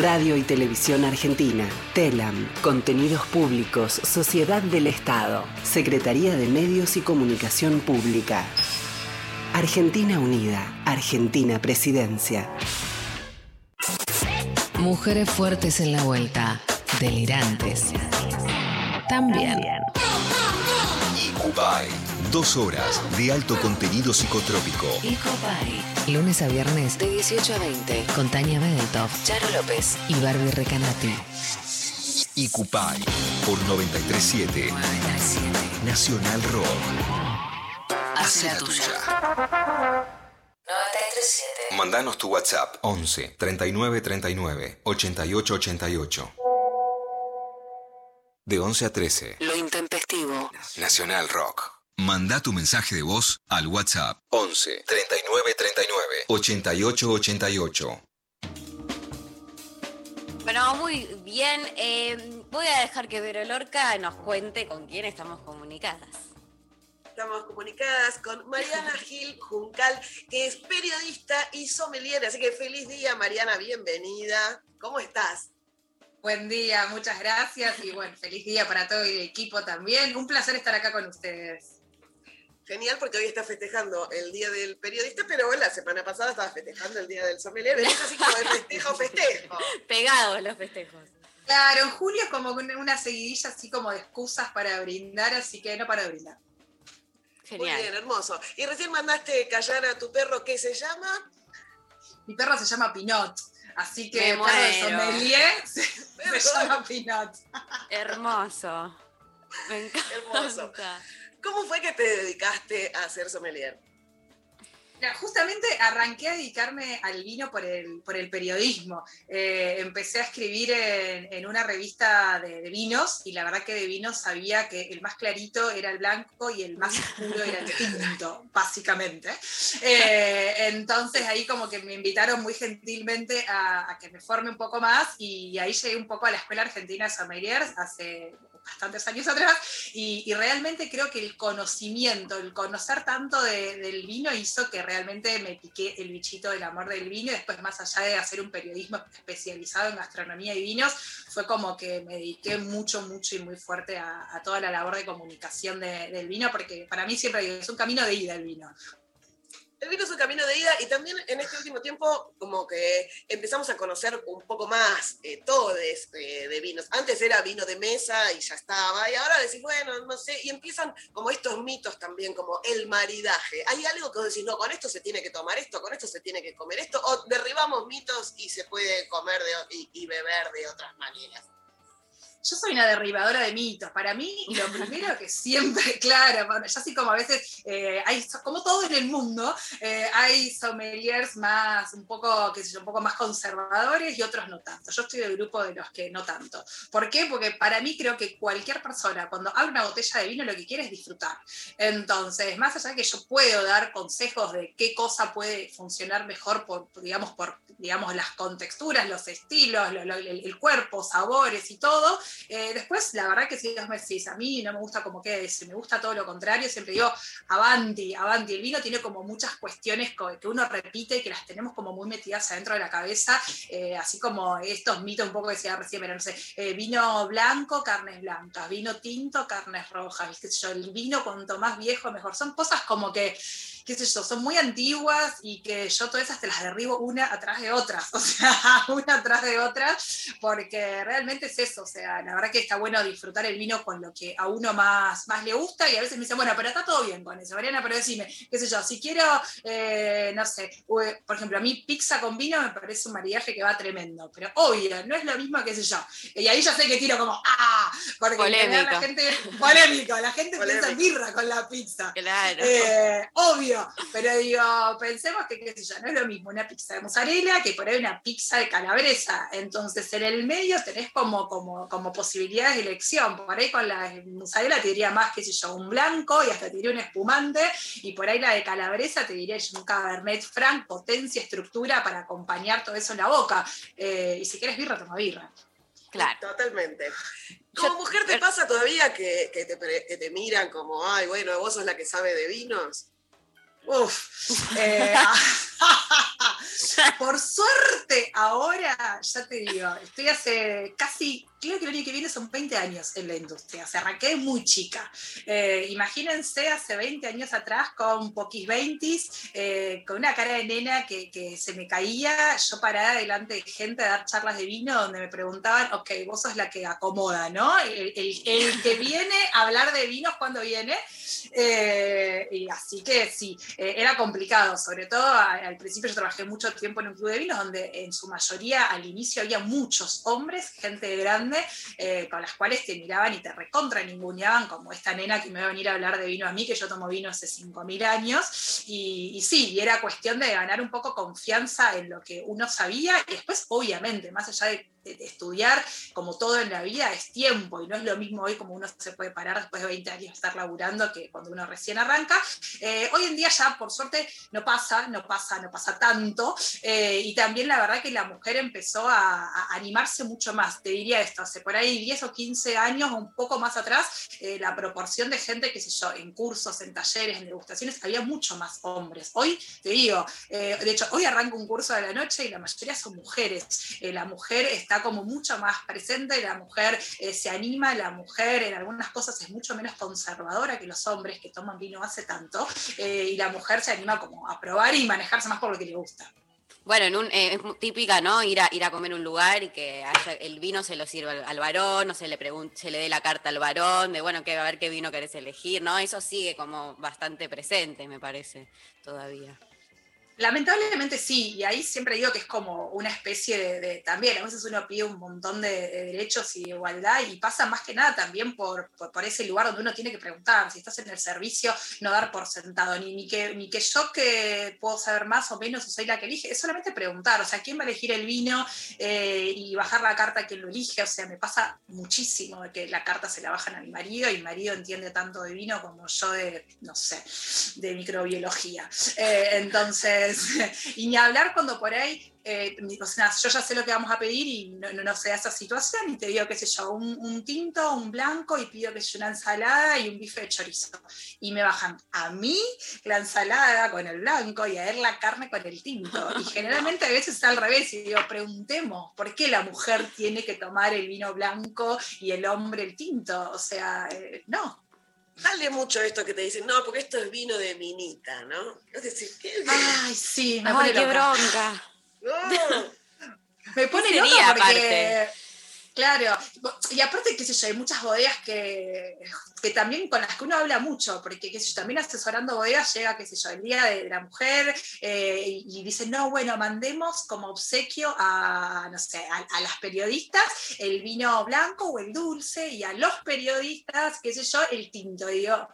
Radio y Televisión Argentina. TELAM. Contenidos Públicos. Sociedad del Estado. Secretaría de Medios y Comunicación Pública. Argentina Unida. Argentina Presidencia. Mujeres fuertes en la vuelta. Delirantes. También. Icubay. Dos horas de alto contenido psicotrópico. Lunes a viernes de 18 a 20 con Tania Bedeltoff, Charo López y Barbie Recanati. Icupay. Por 937 Nacional Rock. Hace la tuya. 937. Mandanos tu WhatsApp 11 39 39 88 88. De 11 a 13. Lo intempestivo. Nacional Rock. Manda tu mensaje de voz al WhatsApp 11 39 39 88 88. Bueno, muy bien. eh, voy a dejar que Vero Lorca nos cuente con quién estamos comunicadas. Estamos comunicadas con Mariana Gil Juncal, que es periodista y sommelier. Así que feliz día, Mariana, bienvenida. ¿Cómo estás? Buen día, muchas gracias y bueno, feliz día para todo el equipo también. Un placer estar acá con ustedes. Genial, porque hoy está festejando el Día del Periodista, pero la semana pasada estaba festejando el Día del Sommelier. Es así como de festejo, festejo. Pegados los festejos. Claro, en julio es como una seguidilla así como de excusas para brindar, así que no para de Muy bien, hermoso. Y recién mandaste callar a tu perro, ¿qué se llama? Mi perro se llama Pinot, así que Me el perro de muero. sommelier se, se llama Pinot. Hermoso. Me encanta. Hermoso. ¿Cómo fue que te dedicaste a ser sommelier? Justamente arranqué a dedicarme al vino por el, por el periodismo. Eh, empecé a escribir en, en una revista de, vinos y la verdad que de vinos sabía que el más clarito era el blanco y el más oscuro era el tinto, básicamente. Eh, entonces ahí como que me invitaron muy gentilmente a, a que me forme un poco más y, ahí llegué un poco a la Escuela Argentina de Sommeliers hace bastantes años atrás y, y realmente creo que el conocimiento, el conocer tanto de- del vino hizo que realmente me piqué el bichito del amor del vino y después más allá de hacer un periodismo especializado en gastronomía y vinos, fue como que me dediqué mucho, mucho y muy fuerte a, toda la labor de comunicación de- del vino porque para mí siempre digo, es un camino de ida el vino. El vino es un camino de ida y también en este último tiempo como que empezamos a conocer un poco más eh, todos eh, de vinos. Antes era vino de mesa y ya estaba, y ahora decís, bueno, no sé, y empiezan como estos mitos también, como el maridaje. Hay algo que vos decís, no, con esto se tiene que tomar esto, con esto se tiene que comer esto, o derribamos mitos y se puede comer de- y, y beber de otras maneras. Yo soy una derribadora de mitos. Para mí, lo primero que siempre, claro, bueno, yo así como a veces, eh, hay, como todo en el mundo, eh, hay sommeliers más, un poco, qué sé yo, un poco más conservadores y otros no tanto. Yo estoy del grupo de los que no tanto. ¿Por qué? Porque para mí creo que cualquier persona, cuando abre una botella de vino, lo que quiere es disfrutar. Entonces, más allá de que yo puedo dar consejos de qué cosa puede funcionar mejor por, digamos, por digamos, las contexturas, los estilos, lo- lo- el, el cuerpo, sabores y todo, eh, después, la verdad que si vos me a mí no me gusta como que es, me gusta todo lo contrario, siempre digo, avanti, avanti. El vino tiene como muchas cuestiones que uno repite y que las tenemos como muy metidas adentro de la cabeza, eh, así como estos mitos un poco que decía recién, pero no sé, eh, vino blanco, carnes blancas, vino tinto, carnes rojas, el vino cuanto más viejo mejor. Son cosas como que qué sé yo, son muy antiguas y que yo todas esas te las derribo una atrás de otras, o sea, una atrás de otra, porque realmente es eso, o sea, la verdad que está bueno disfrutar el vino con lo que a uno más, más le gusta y a veces me dicen, bueno, pero está todo bien con eso, Mariana, pero decime, qué sé yo, si quiero, eh, no sé, por ejemplo, a mí pizza con vino me parece un maridaje que va tremendo, pero obvio, no es lo mismo que sé yo, y ahí ya sé que tiro como, ¡ah! Porque la Polémico. gente, polémico, la gente piensa en Polémico. birra con la pizza. Claro. Eh, obvio, pero digo, pensemos que, qué sé yo, no es lo mismo una pizza de mozzarella que por ahí una pizza de calabresa. Entonces, en el medio tenés como, como, como posibilidades de elección. Por ahí con la de mozzarella te diría más, qué sé yo, un blanco y hasta te diría un espumante. Y por ahí la de calabresa te diría un cabernet franc, potencia, estructura para acompañar todo eso en la boca. Eh, y si quieres birra, toma birra. Claro. Totalmente. Como mujer te pasa todavía que, que te, que te miran como, ay, bueno, vos sos la que sabe de vinos. Uf. eh, por suerte, ahora, ya te digo, estoy hace casi, creo que el año que viene son 20 años en la industria. O sea, arranqué muy chica. Eh, imagínense hace 20 años atrás con poquis 20 eh, con una cara de nena que, que se me caía, yo parada delante de gente a dar charlas de vino donde me preguntaban, ok, vos sos la que acomoda, ¿no? El, el- el que viene a hablar de vinos cuando viene. Eh, y así que sí, eh, era complicado, sobre todo al principio yo trabajé mucho tiempo en un club de vinos donde en su mayoría al inicio había muchos hombres, gente grande, eh, con las cuales te miraban y te recontra ninguneaban, como esta nena que me va a venir a hablar de vino a mí, que yo tomo vino hace 5.000 años, y, sí, era cuestión de ganar un poco confianza en lo que uno sabía, y después obviamente, más allá de estudiar, como todo en la vida, es tiempo y no es lo mismo hoy como uno se puede parar después de 20 años de estar laburando que cuando uno recién arranca. Eh, hoy en día ya, por suerte, no pasa, no pasa, no pasa tanto. eh, y también la verdad que la mujer empezó a, animarse mucho más. Te diría esto, hace por ahí 10 o 15 años, un poco más atrás, eh, la proporción de gente, qué sé yo, en cursos, en talleres, en degustaciones, había mucho más hombres. Hoy, te digo, eh, de hecho, hoy arranca un curso de la noche y la mayoría son mujeres. La mujer está como mucho más presente, la mujer eh, se anima, la mujer en algunas cosas es mucho menos conservadora que los hombres que toman vino hace tanto, eh, y la mujer se anima como a probar y manejarse más por lo que le gusta. Bueno, en un, eh, es típica, ¿no? Ir a, ir a comer un lugar y que el vino se lo sirva al, varón, o se le se le dé la carta al varón, de bueno, que a ver qué vino querés elegir, ¿no? Eso sigue como bastante presente, me parece, todavía. Lamentablemente sí, y ahí siempre digo que es como una especie de, también, a veces uno pide un montón de, de derechos y de igualdad y pasa más que nada también por, por, por ese lugar donde uno tiene que preguntar, si estás en el servicio, no dar por sentado, ni, ni, que, ni que yo que puedo saber más o menos o soy la que elige, es solamente preguntar, o sea, ¿quién va a elegir el vino eh, y bajar la carta a quien lo elige? O sea, me pasa muchísimo de que la carta se la bajan a mi marido y mi marido entiende tanto de vino como yo de, no sé, de microbiología. Eh, entonces, y ni hablar cuando por ahí, eh, o sea, yo ya sé lo que vamos a pedir y no, no, no sé esa situación y te digo, qué sé yo, un, un tinto, un blanco y pido que sea una ensalada y un bife de chorizo. Y me bajan a mí la ensalada con el blanco y a él la carne con el tinto. Y generalmente a veces está al revés y digo, preguntemos, ¿por qué la mujer tiene que tomar el vino blanco y el hombre el tinto? O sea, eh, no. Dale mucho esto que te dicen, no, porque esto es vino de minita, ¿no? Es decir, ¿qué? Ay, sí, me Ay, pone qué loca. bronca. No. Me pone ¿Qué loca porque. aparte? Claro, y aparte, qué sé yo, hay muchas bodegas que, que también con las que uno habla mucho, porque qué sé yo, también asesorando bodegas llega, qué sé yo, el Día de la Mujer eh, y, y dicen, no, bueno, mandemos como obsequio a, no sé, a, las periodistas el vino blanco o el dulce y a los periodistas, qué sé yo, el tinto. Digo,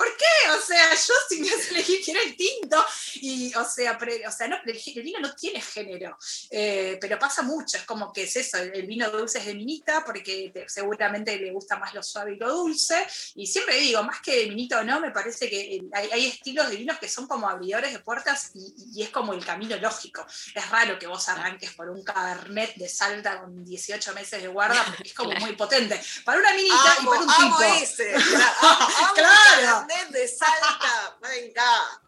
¿Por qué? O sea, yo si me hace elegir quiero el tinto. Y, o sea, pre- o sea no, el, vino no tiene género, eh, pero pasa mucho. Es como que es eso, el, el vino dulce es de minita, porque te- seguramente le gusta más lo suave y lo dulce. Y siempre digo, más que de minita o no, me parece que el- hay, hay estilos de vinos que son como abridores de puertas y, y es como el camino lógico. Es raro que vos arranques por un cabernet de Salta con 18 meses de guarda, porque es como muy potente. Para una minita y para un tipo. ese. Claro. El Cabernet de Salta. Me encanta.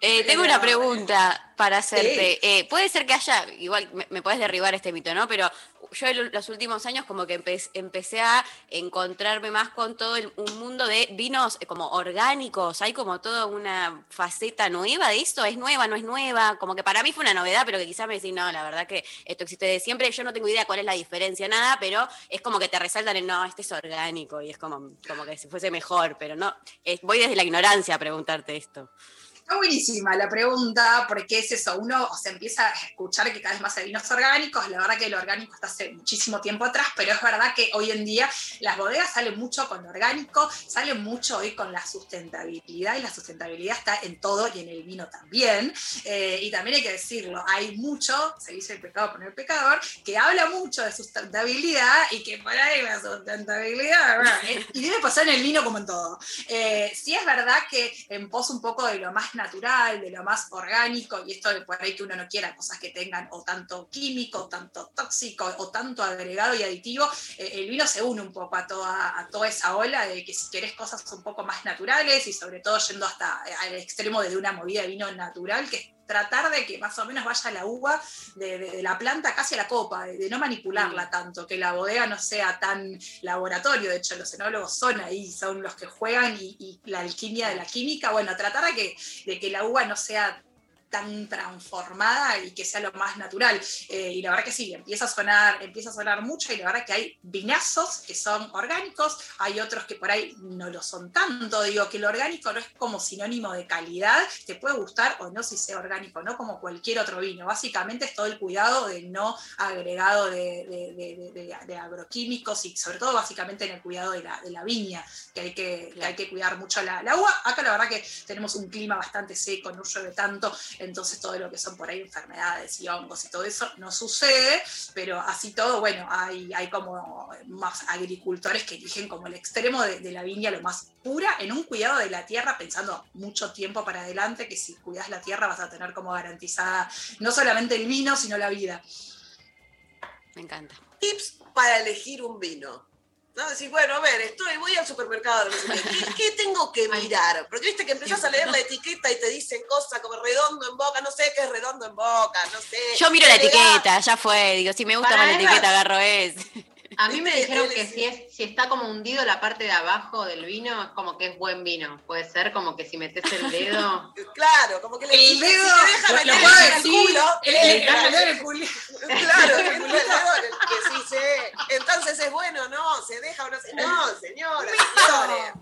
Eh, tengo una pregunta para hacerte. Eh, puede ser que haya, igual me, me puedes derribar este mito, ¿no? Pero yo en los últimos años como que empe- empecé a encontrarme más con todo el- un mundo de vinos eh, como orgánicos. Hay como toda una faceta nueva de esto. ¿Es nueva, no es nueva? Como que para mí fue una novedad, pero que quizás me decís, no, la verdad que esto existe de siempre. Yo no tengo idea cuál es la diferencia, nada, pero es como que te resaltan en, no, este es orgánico y es como, como que si fuese mejor, pero no. voy desde la ignorancia a preguntarte esto. Está buenísima la pregunta, porque es eso, uno se empieza a escuchar que cada vez más hay vinos orgánicos, la verdad que lo orgánico está hace muchísimo tiempo atrás, pero es verdad que hoy en día las bodegas salen mucho con lo orgánico, salen mucho hoy con la sustentabilidad, y la sustentabilidad está en todo y en el vino también, Eh, y también hay que decirlo, hay mucho, se dice el pecado por el pecador, que habla mucho de sustentabilidad y que por ahí la sustentabilidad. Eh, y debe pasar en el vino como en todo. Eh, sí es verdad que en pos un poco de lo más natural, de lo más orgánico, y esto de por ahí que uno no quiera cosas que tengan o tanto químico, tanto tóxico, o tanto agregado y aditivo, eh, el vino se une un poco a toda, a toda esa ola de que si querés cosas un poco más naturales y sobre todo yendo hasta eh, al extremo de una movida de vino natural, que tratar de que más o menos vaya la uva de, de- de la planta casi a la copa, de, de no manipularla tanto, que la bodega no sea tan laboratorio, de hecho los enólogos son ahí, son los que juegan y, y la alquimia de la química, bueno, tratar de que, de que la uva no sea tan transformada y que sea lo más natural. Eh, y la verdad que sí, empieza a sonar, empieza a sonar mucho y la verdad que hay vinazos que son orgánicos, hay otros que por ahí no lo son tanto. Digo que lo orgánico no es como sinónimo de calidad, te puede gustar o no si sea orgánico, no como cualquier otro vino. Básicamente es todo el cuidado de no agregado de, de- de- de- de- de agroquímicos y sobre todo básicamente en el cuidado de la, viña, que hay que, que hay que cuidar mucho la, la uva. Acá la verdad que tenemos un clima bastante seco, no llueve tanto, entonces todo lo que son por ahí enfermedades y hongos y todo eso no sucede, pero así todo, bueno, hay, hay como más agricultores que eligen como el extremo de, de la viña lo más pura en un cuidado de la tierra, pensando mucho tiempo para adelante, que si cuidas la tierra vas a tener como garantizada no solamente el vino, sino la vida. Me encanta. Tips para elegir un vino. ¿No? Decís, bueno, a ver, estoy, voy al supermercado, qué, ¿qué, tengo que mirar? Porque viste que empezás a leer la etiqueta y te dicen cosas como redondo en boca, no sé qué es redondo en boca, no sé. Yo miro la etiqueta, ya fue. Digo, si me gusta Para más la etiqueta, agarro ese. A mí me Viste, dijeron que si, es, si está como hundido la parte de abajo del vino, es como que es buen vino. Puede ser como que si metes el dedo. Claro, como que le El si te dedo, deja lo- el puedo el decir, culo, el- eh, el- el- el- el- el culo. Claro, el dedo, que sí sé. Entonces es bueno, no, se deja o no se. No, señora, señores.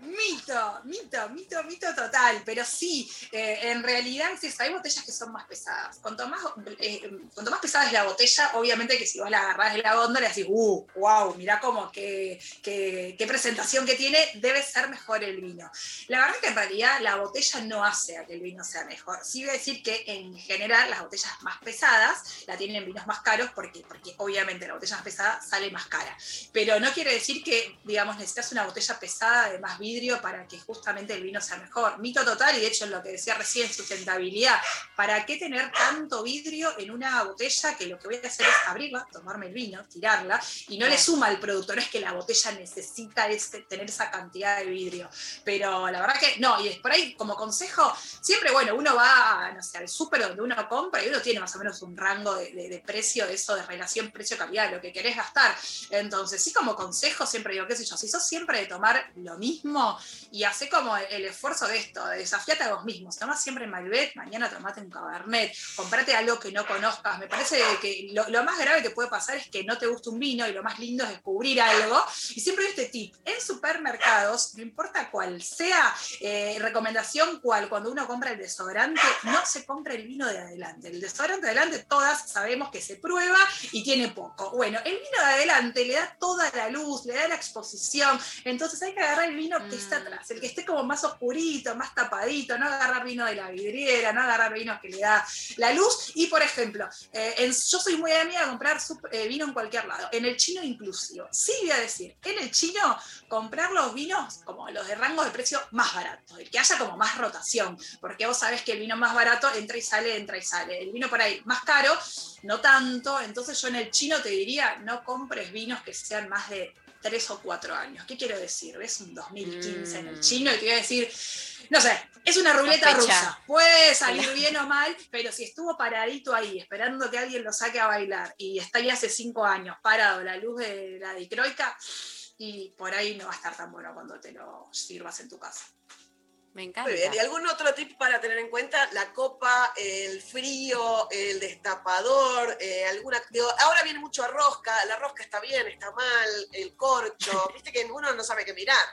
Mito, mito, mito, mito total, pero sí, eh, en realidad sí, hay botellas que son más pesadas. Cuanto más, eh, cuanto más pesada es la botella, obviamente que si vos la agarrás de la góndola decís, uh, wow, mirá cómo, qué, qué, qué presentación que tiene, debe ser mejor el vino. La verdad que en realidad la botella no hace a que el vino sea mejor. Sí voy a decir que en general las botellas más pesadas la tienen vinos más caros porque, porque obviamente la botella más pesada sale más cara. Pero no quiere decir que, digamos, necesitas una botella pesada de más vidrio para que justamente el vino sea mejor. Mito total, y de hecho lo que decía recién, sustentabilidad. ¿Para qué tener tanto vidrio en una botella que lo que voy a hacer es abrirla, tomarme el vino, tirarla, y no le suma al producto? No es que la botella necesita ese- tener esa cantidad de vidrio. Pero la verdad que no, y es por ahí como consejo, siempre, bueno, uno va, no sé, al súper donde uno compra y uno tiene más o menos un rango de, de- de precio, de eso de relación precio-calidad, lo que querés gastar. Entonces, sí, como consejo, siempre digo, qué sé yo, si sos siempre de tomar lo mismo, y hace como el esfuerzo de esto, de a vos mismos. Tomás siempre Malbec, mañana tomate un Cabernet, comprate algo que no conozcas. Me parece que lo, más grave que puede pasar es que no te guste un vino y lo más lindo es descubrir algo. Y siempre este tip, en supermercados, no importa cuál sea, eh, recomendación cuál, cuando uno compra el desodorante, no se compra el vino de adelante. El desodorante de adelante todas sabemos que se prueba y tiene poco. Bueno, el vino de adelante le da toda la luz, le da la exposición, entonces hay que agarrar el vino que está atrás, el que esté como más oscurito, más tapadito, no agarrar vino de la vidriera, no agarrar vino que le da la luz. Y por ejemplo, eh, yo soy muy amiga de comprar eh, vino en cualquier lado, en el chino inclusivo. Sí voy a decir, en el chino comprar los vinos como los de rango de precio más baratos, el que haya como más rotación, porque vos sabés que el vino más barato entra y sale, entra y sale. El vino por ahí más caro, no tanto, entonces yo en el chino te diría, no compres vinos que sean más de tres o cuatro años. ¿Qué quiero decir? Ves un 2015 en el chino y te voy a decir, no sé, es una ruleta rusa. Puede salir bien o mal, pero si estuvo paradito ahí esperando que alguien lo saque a bailar y está ahí hace cinco años parado a la luz de la dicroica, y por ahí no va a estar tan bueno cuando te lo sirvas en tu casa. Me encanta. Muy bien, ¿y algún otro tip para tener en cuenta? La copa, el frío, el destapador, eh, alguna. digo, ahora viene mucho rosca, la rosca está bien, está mal, el corcho, viste que uno no sabe qué mirar.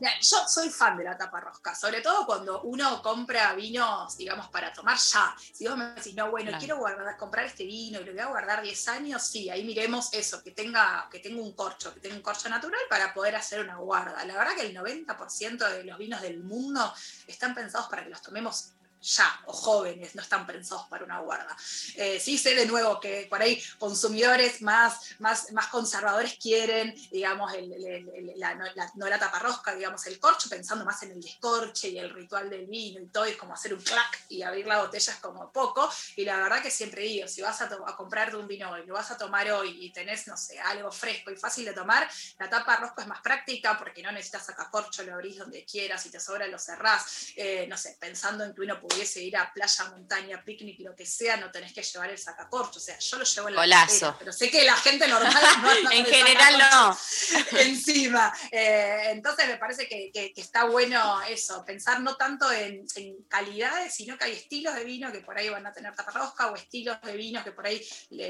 Yo soy fan de la tapa rosca, sobre todo cuando uno compra vinos, digamos, para tomar ya. Si vos me decís, no, bueno, Claro. quiero guardar, comprar este vino y lo voy a guardar 10 años, sí, ahí miremos eso, que tenga, que tenga un corcho, que tenga un corcho natural para poder hacer una guarda. La verdad que el 90% de los vinos del mundo están pensados para que los tomemos ya, o jóvenes, no están pensados para una guarda. Eh, sí sé de nuevo que por ahí consumidores más, más, más conservadores quieren, digamos, el- el- el- la, la, no la taparrosca, digamos, el corcho, pensando más en el descorche y el ritual del vino y todo, y como hacer un clac y abrir la botella es como poco. Y la verdad que siempre digo, si vas a, a comprarte un vino hoy, lo vas a tomar hoy y tenés, no sé, algo fresco y fácil de tomar, la tapa rosca es más práctica porque no necesitas sacar corcho, lo abrís donde quieras, si te sobra lo cerrás. Eh, no sé, pensando en que uno pudiese ir a playa, montaña, picnic, lo que sea, no tenés que llevar el sacacorcho. O sea, yo lo llevo en la cartera, pero sé que la gente normal no En general no. encima. Eh, entonces me parece que, que- que está bueno eso, pensar no tanto en, en calidades, sino que hay estilos de vino que por ahí van a tener taparrosca o estilos de vinos que por ahí,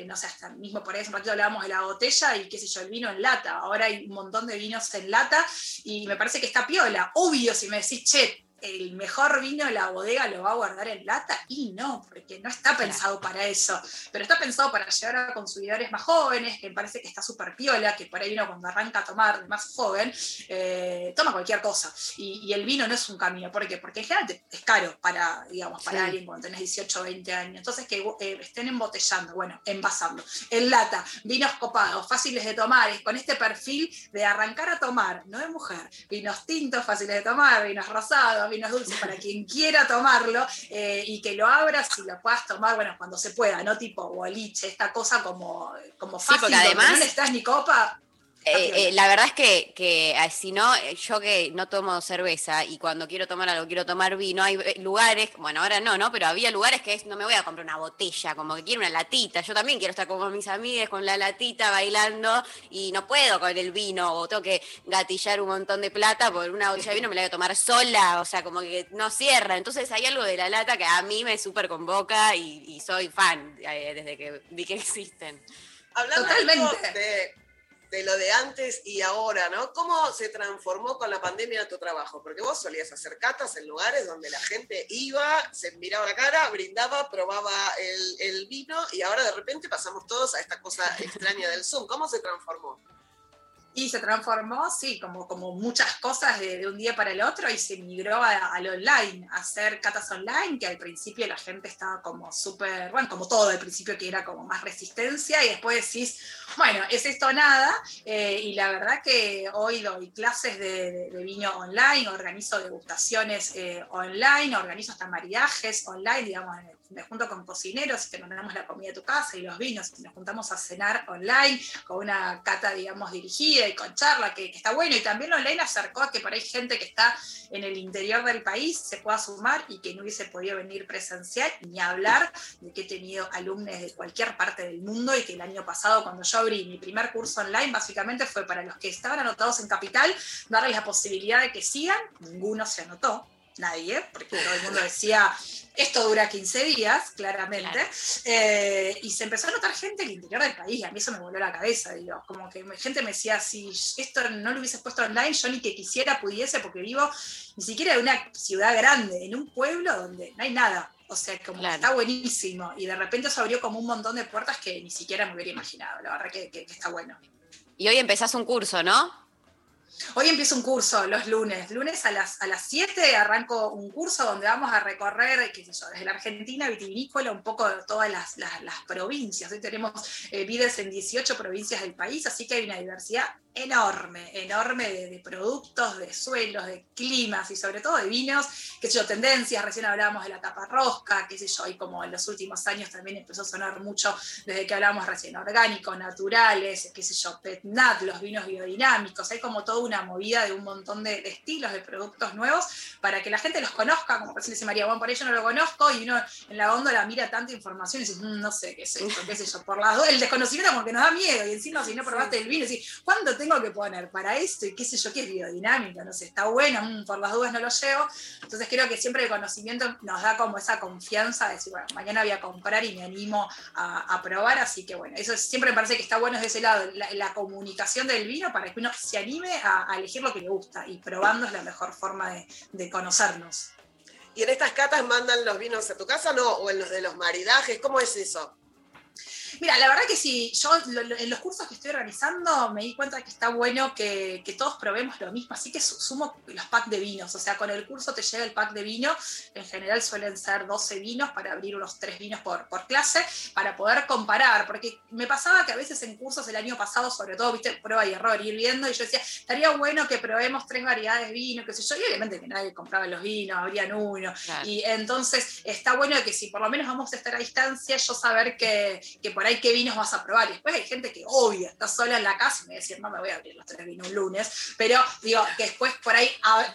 no sé, hasta mismo por ahí hace un ratito hablábamos de la botella y qué sé yo, el vino en lata. Ahora hay un montón de vinos en lata y me parece que está piola. Obvio, si me decís, che, el mejor vino de la bodega lo va a guardar en lata y no, porque no está pensado para eso, pero está pensado para llegar a consumidores más jóvenes, que me parece que está súper piola, que por ahí uno cuando arranca a tomar de más joven, eh, toma cualquier cosa. Y, y el vino no es un camino, ¿por qué? Porque en general te- es caro para, digamos, para Sí. alguien cuando tenés 18 o 20 años. Entonces que eh, estén embotellando, bueno, envasando, en lata, vinos copados, fáciles de tomar, es con este perfil de arrancar a tomar, no de mujer, vinos tintos fáciles de tomar, vinos rosados, vinos dulces, para quien quiera tomarlo eh, y que lo abras y lo puedas tomar, bueno, cuando se pueda, no tipo boliche, esta cosa como, como Sí, fácil, porque donde además- no necesitas ni copa. Eh, eh, la verdad es que, que eh, si no, yo que no tomo cerveza y cuando quiero tomar algo, quiero tomar vino, hay lugares, bueno, ahora no, ¿no? Pero había lugares que es, no me voy a comprar una botella, como que quiero una latita. Yo también quiero estar como mis amigas con la latita bailando y no puedo con el vino o tengo que gatillar un montón de plata por una botella de vino, me la voy a tomar sola, o sea, como que no cierra. Entonces hay algo de la lata que a mí me súper convoca y, y soy fan eh, desde que vi que existen. Hablando Totalmente. de, de lo de antes y ahora, ¿no? ¿Cómo se transformó con la pandemia tu trabajo? Porque vos solías hacer catas en lugares donde la gente iba, se miraba la cara, brindaba, probaba el, el vino y ahora de repente pasamos todos a esta cosa extraña del Zoom. ¿Cómo se transformó? Y se transformó, sí, como, como muchas cosas de, un día para el otro y se migró al online, a hacer catas online, que al principio la gente estaba como súper, bueno, como todo al principio que era como más resistencia y después decís, bueno, es esto nada, eh, y la verdad que hoy doy clases de, de- vino online, organizo degustaciones eh, online, organizo hasta maridajes online, digamos, me junto con cocineros y te mandamos la comida a tu casa y los vinos y nos juntamos a cenar online con una cata, digamos, dirigida y con charla, que, está bueno. Y también online acercó a que por ahí gente que está en el interior del país se pueda sumar y que no hubiese podido venir presencial ni hablar de que he tenido alumnos de cualquier parte del mundo y que el año pasado cuando yo abrí mi primer curso online básicamente fue para los que estaban anotados en Capital, darles la posibilidad de que sigan, ninguno se anotó, nadie, porque todo el mundo decía, esto dura 15 días, claramente, eh, y se empezó a notar gente del interior del país, y a mí eso me voló la cabeza, digo, como que gente me decía, si esto no lo hubieses puesto online, yo ni que quisiera pudiese, porque vivo ni siquiera en una ciudad grande, en un pueblo donde no hay nada. O sea, como está buenísimo. Y de repente eso abrió como un montón de puertas que ni siquiera me hubiera imaginado. La verdad que, que- que está bueno. Y hoy empezás un curso, ¿no? Hoy empiezo un curso los lunes. Lunes a las, a las 7 arranco un curso donde vamos a recorrer, qué sé yo, desde la Argentina vitivinícola, un poco de todas las, las- provincias. Hoy tenemos eh, vides en 18 provincias del país, así que hay una diversidad enorme, enorme de, productos, de suelos, de climas y sobre todo de vinos, qué sé yo, tendencias. Recién hablábamos de la tapa rosca, qué sé yo, y como en los últimos años también empezó a sonar mucho desde que hablábamos recién, orgánicos, naturales, qué sé yo, petnat, los vinos biodinámicos. Hay como toda una movida de un montón de, estilos, de productos nuevos, para que la gente los conozca, como recién decía María, bueno, por yo no lo conozco, y uno en la góndola mira tanta información y dice, "Mm, no sé qué es esto, qué sé yo, por las dos, el desconocimiento como que nos da miedo, y encima si no probaste el vino, decís, ¿cuánto tengo que poner para esto? Y qué sé yo, qué es biodinámico, no sé, está bueno, mm, por las dudas no lo llevo. Entonces creo que siempre el conocimiento nos da como esa confianza de decir, bueno, mañana voy a comprar y me animo a, a probar, así que bueno, eso siempre me parece que está bueno desde ese lado, la, la comunicación del vino para que uno se anime a, a elegir lo que le gusta y probando es la mejor forma de, de conocernos. ¿Y en estas catas mandan los vinos a tu casa, no? ¿O en los de los maridajes? ¿Cómo es eso? Mira, la verdad que sí, yo lo- lo- en los cursos que estoy organizando me di cuenta que está bueno que, que todos probemos lo mismo, así que su- sumo los packs de vinos, o sea, con el curso te llega el pack de vino, en general suelen ser 12 vinos para abrir unos 3 vinos por, por clase, para poder comparar, porque me pasaba que a veces en cursos el año pasado, sobre todo, viste, prueba y error, ir viendo, y yo decía, estaría bueno que probemos tres variedades de vino, qué sé yo, y obviamente que nadie compraba los vinos, abrían uno, Claro. y entonces está bueno que si por lo menos vamos a estar a distancia, yo saber que, que por ahí qué vinos vas a probar. Y después hay gente que obvia, está sola en la casa y me va a decir, no me voy a abrir los tres vinos un lunes, pero digo que después por ahí. A,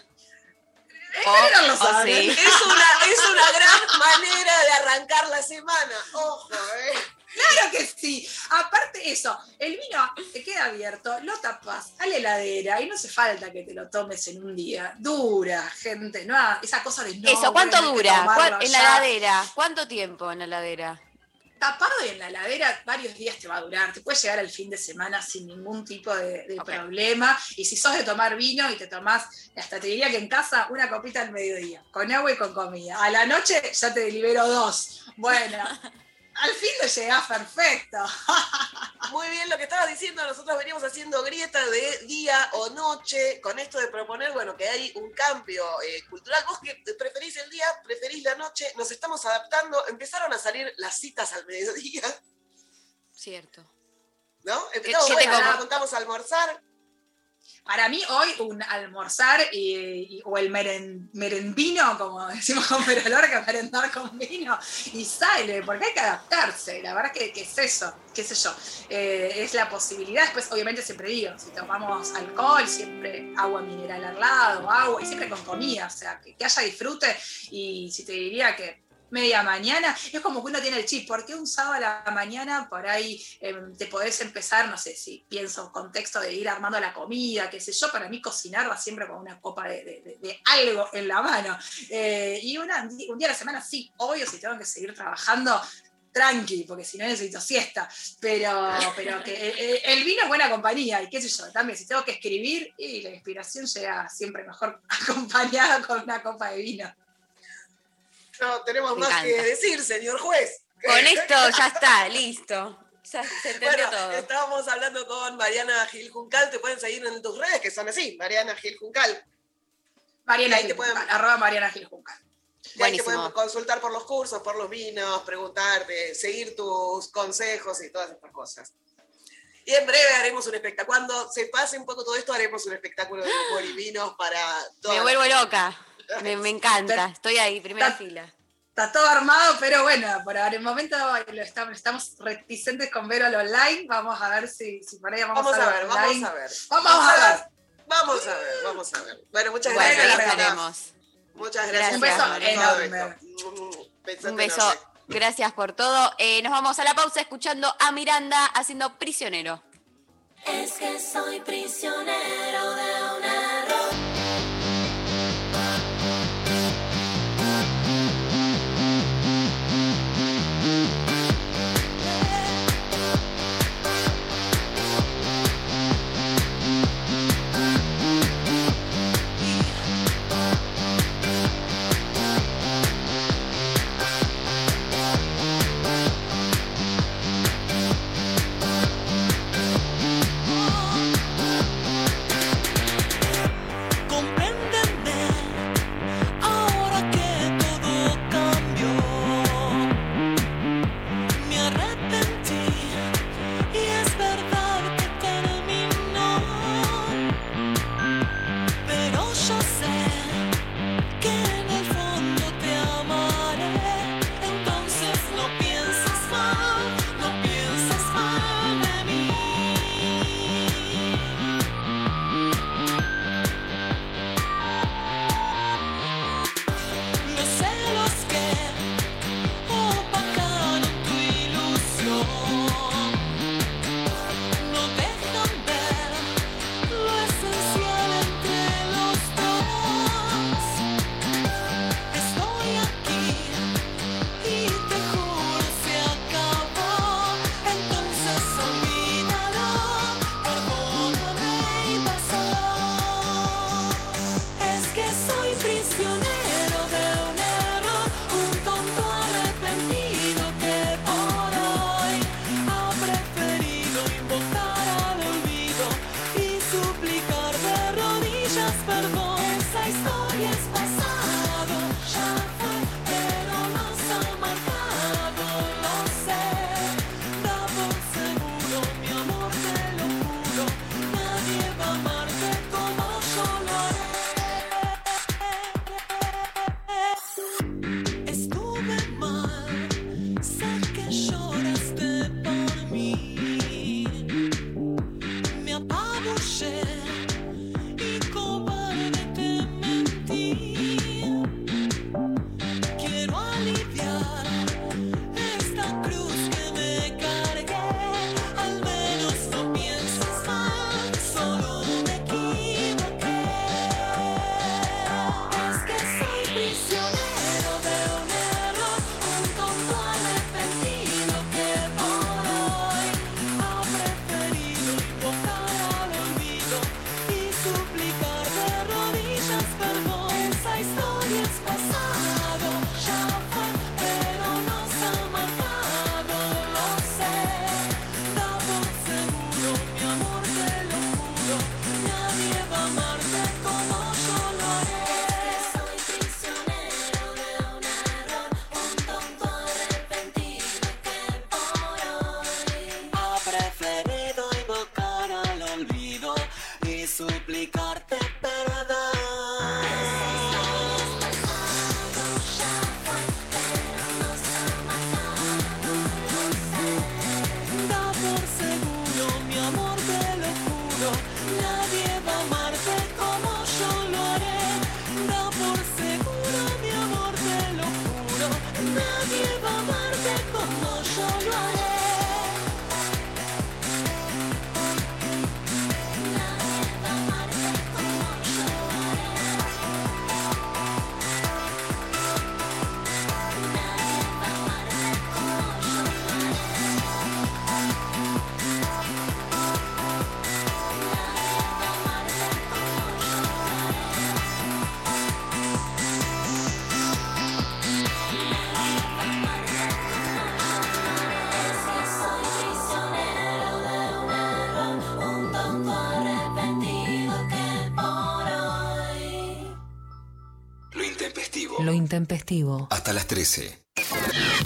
Pero no lo o saben. sí. Es una, es una gran manera de arrancar la semana. Ojo, ¿eh? Claro que sí. Aparte eso, el vino te queda abierto, lo tapas a la heladera y no hace falta que te lo tomes en un día. Dura, gente, no esa cosa de no. Eso, ¿cuánto dura? tomarlo ¿Cuán- en la heladera? ¿Cuánto tiempo en la heladera? Tapado y en la heladera varios días te va a durar, te puede llegar al fin de semana sin ningún tipo de, de problema. Y si sos de tomar vino y te tomás, hasta te diría que en casa una copita al mediodía, con agua y con comida. A la noche ya te libero dos. Bueno, al fin te llegás perfecto. Muy bien lo que estabas diciendo, nosotros veníamos haciendo grieta de día o noche, con esto de proponer, bueno, que hay un cambio eh, cultural. Vos que preferís el día, preferís la noche, nos estamos adaptando, empezaron a salir las citas al mediodía, Cierto. ¿no? Empezamos, bueno, nos juntamos a almorzar, Para mí hoy un almorzar o el meren, merendino, como decimos con Perolorca, merendar con vino, y sale, porque hay que adaptarse, la verdad que, que es eso, qué sé yo, eh, es la posibilidad, después obviamente siempre digo, si tomamos alcohol, siempre agua mineral al lado, agua, y siempre con comida, o sea, que haya disfrute, y si te diría que media mañana, es como que uno tiene el chip, porque un sábado a la mañana por ahí eh, te podés empezar, no sé si pienso contexto de ir armando la comida, qué sé yo, para mí cocinar va siempre con una copa de, de- de- algo en la mano. Eh, y una- un día a la semana sí, obvio, si tengo que seguir trabajando, tranqui, porque si no necesito siesta, pero, pero que eh, eh, el vino es buena compañía, y qué sé yo, también si tengo que escribir, y la inspiración llega siempre mejor acompañada con una copa de vino. No tenemos Me más que decir, señor juez. Con esto ya está, listo. Ya se entendió Bueno, todo. estábamos hablando con Mariana Gil Juncal, te pueden seguir en tus redes, que son así, Mariana Gil Juncal. Mariana Ahí te pueden- Juncal, arroba Mariana Gil Juncal. Y ahí te pueden consultar por los cursos, por los vinos, preguntarte, seguir tus consejos y todas estas cosas. Y en breve haremos un espectáculo. Cuando se pase un poco todo esto, haremos un espectáculo de y vinos para todas Me vuelvo loca. Me, me encanta. Estoy ahí, primera Está- fila. está todo armado, pero bueno, por el momento lo estamos, estamos reticentes con verlo al online. Vamos a ver si, si por ahí vamos, Vamos a, a ver. ver, vamos online. a ver. Vamos a ver. Vamos a ver, vamos a ver. Bueno, muchas Bueno, gracias. ahí Mariana. estaremos. Muchas gracias. Un beso todo enorme. esto. Besote Un beso. enorme. Gracias por todo. Eh, nos vamos a la pausa escuchando a Miranda haciendo prisionero. Es que soy prisionero de Hasta las 13.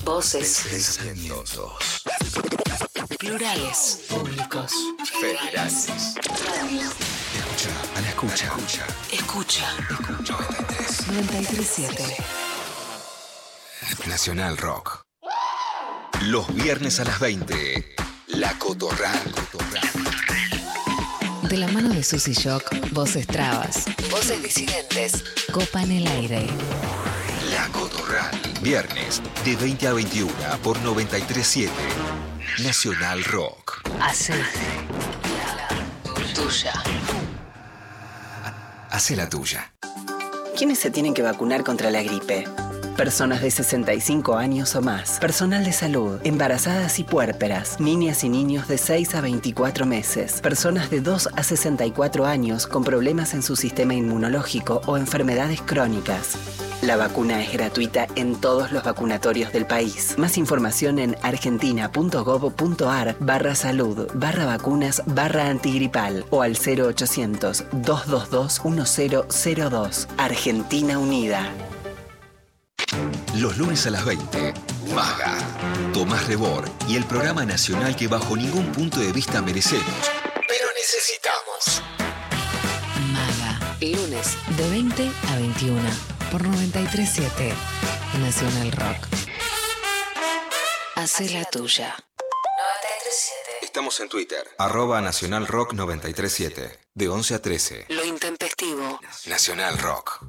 Voces. Pensamientos. Plurales. Públicos. Federales. Escucha, a la escucha. Escucha. Escucha. Escucha. 937. Nacional Rock. Los viernes a las 20. La Cotorral. De la mano de Susy Shock, voces trabas, voces disidentes, copan el aire. La Cotorral. Viernes de 20 a 21 por 937. Nacional Rock. Hace tuya. Hace la tuya. ¿Quiénes se tienen que vacunar contra la gripe? Personas de 65 años o más, personal de salud, embarazadas y puérperas, niñas y niños de 6 a 24 meses, personas de 2 a 64 años con problemas en su sistema inmunológico o enfermedades crónicas. La vacuna es gratuita en todos los vacunatorios del país. Más información en argentina.gov.ar barra salud barra vacunas barra antigripal o al 0800 222 1002. Argentina Unida. Los lunes a las 20. Maga. Tomás Rebor y el programa nacional que bajo ningún punto de vista merecemos, pero necesitamos. Lunes de 20 a 21 por 937 Nacional Rock. Hace la tuya. 937. Estamos en Twitter. Arroba Nacional Rock 937. De 11 a 13. Lo intempestivo. Nacional Rock.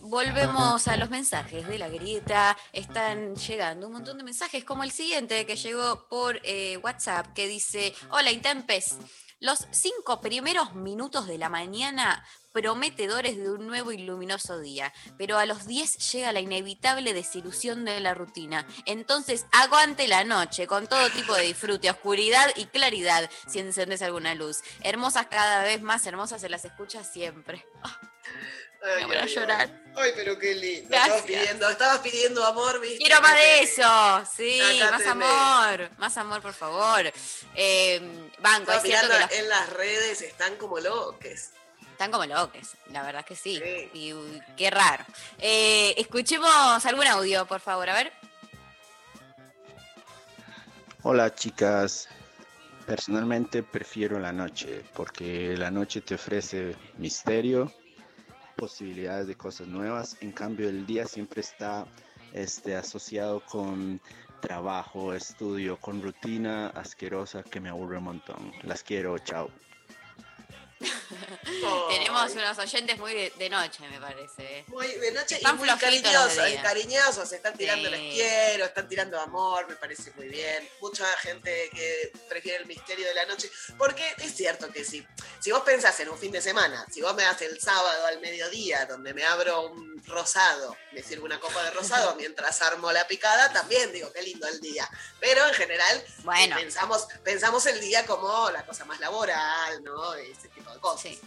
Volvemos a los mensajes de la grieta. Están llegando un montón de mensajes, como el siguiente que llegó por eh, WhatsApp, que dice: Hola, Intempes. Los cinco primeros minutos de la mañana prometedores de un nuevo y luminoso día, pero a los 10 llega la inevitable desilusión de la rutina. Entonces, aguante la noche con todo tipo de disfrute, oscuridad y claridad, si encendes alguna luz. Hermosas cada vez más hermosas, se las escucha siempre. Ay, Me voy a llorar. Ay, pero qué lindo. Gracias. Estabas pidiendo, estabas pidiendo amor, ¿viste? Quiero más de eso, sí, Acá más tenés. amor, más amor, por favor. Eh, banco, mirando que los- en las redes, están como loques. están como loques, la verdad que sí. Y uy, qué raro. Eh, escuchemos algún audio, por favor, a ver. Hola chicas, personalmente prefiero la noche porque la noche te ofrece misterio, posibilidades de cosas nuevas, en cambio el día siempre está este, asociado con trabajo, estudio, con rutina asquerosa que me aburre un montón. Las quiero, chao. Tenemos unos oyentes muy de, de noche, me parece. Muy de noche Están y muy cariñosos, cariñosos, están tirando Sí. les quiero, están tirando amor, me parece muy bien. Mucha gente que prefiere el misterio de la noche, porque es cierto que sí. Si vos pensás en un fin de semana, si vos me das el sábado al mediodía, donde me abro un rosado, me sirvo una copa de rosado mientras armo la picada, también digo, qué lindo el día. Pero en general Bueno. pensamos, pensamos el día como la cosa más laboral, ¿no? Ese tipo de cosas. Sí.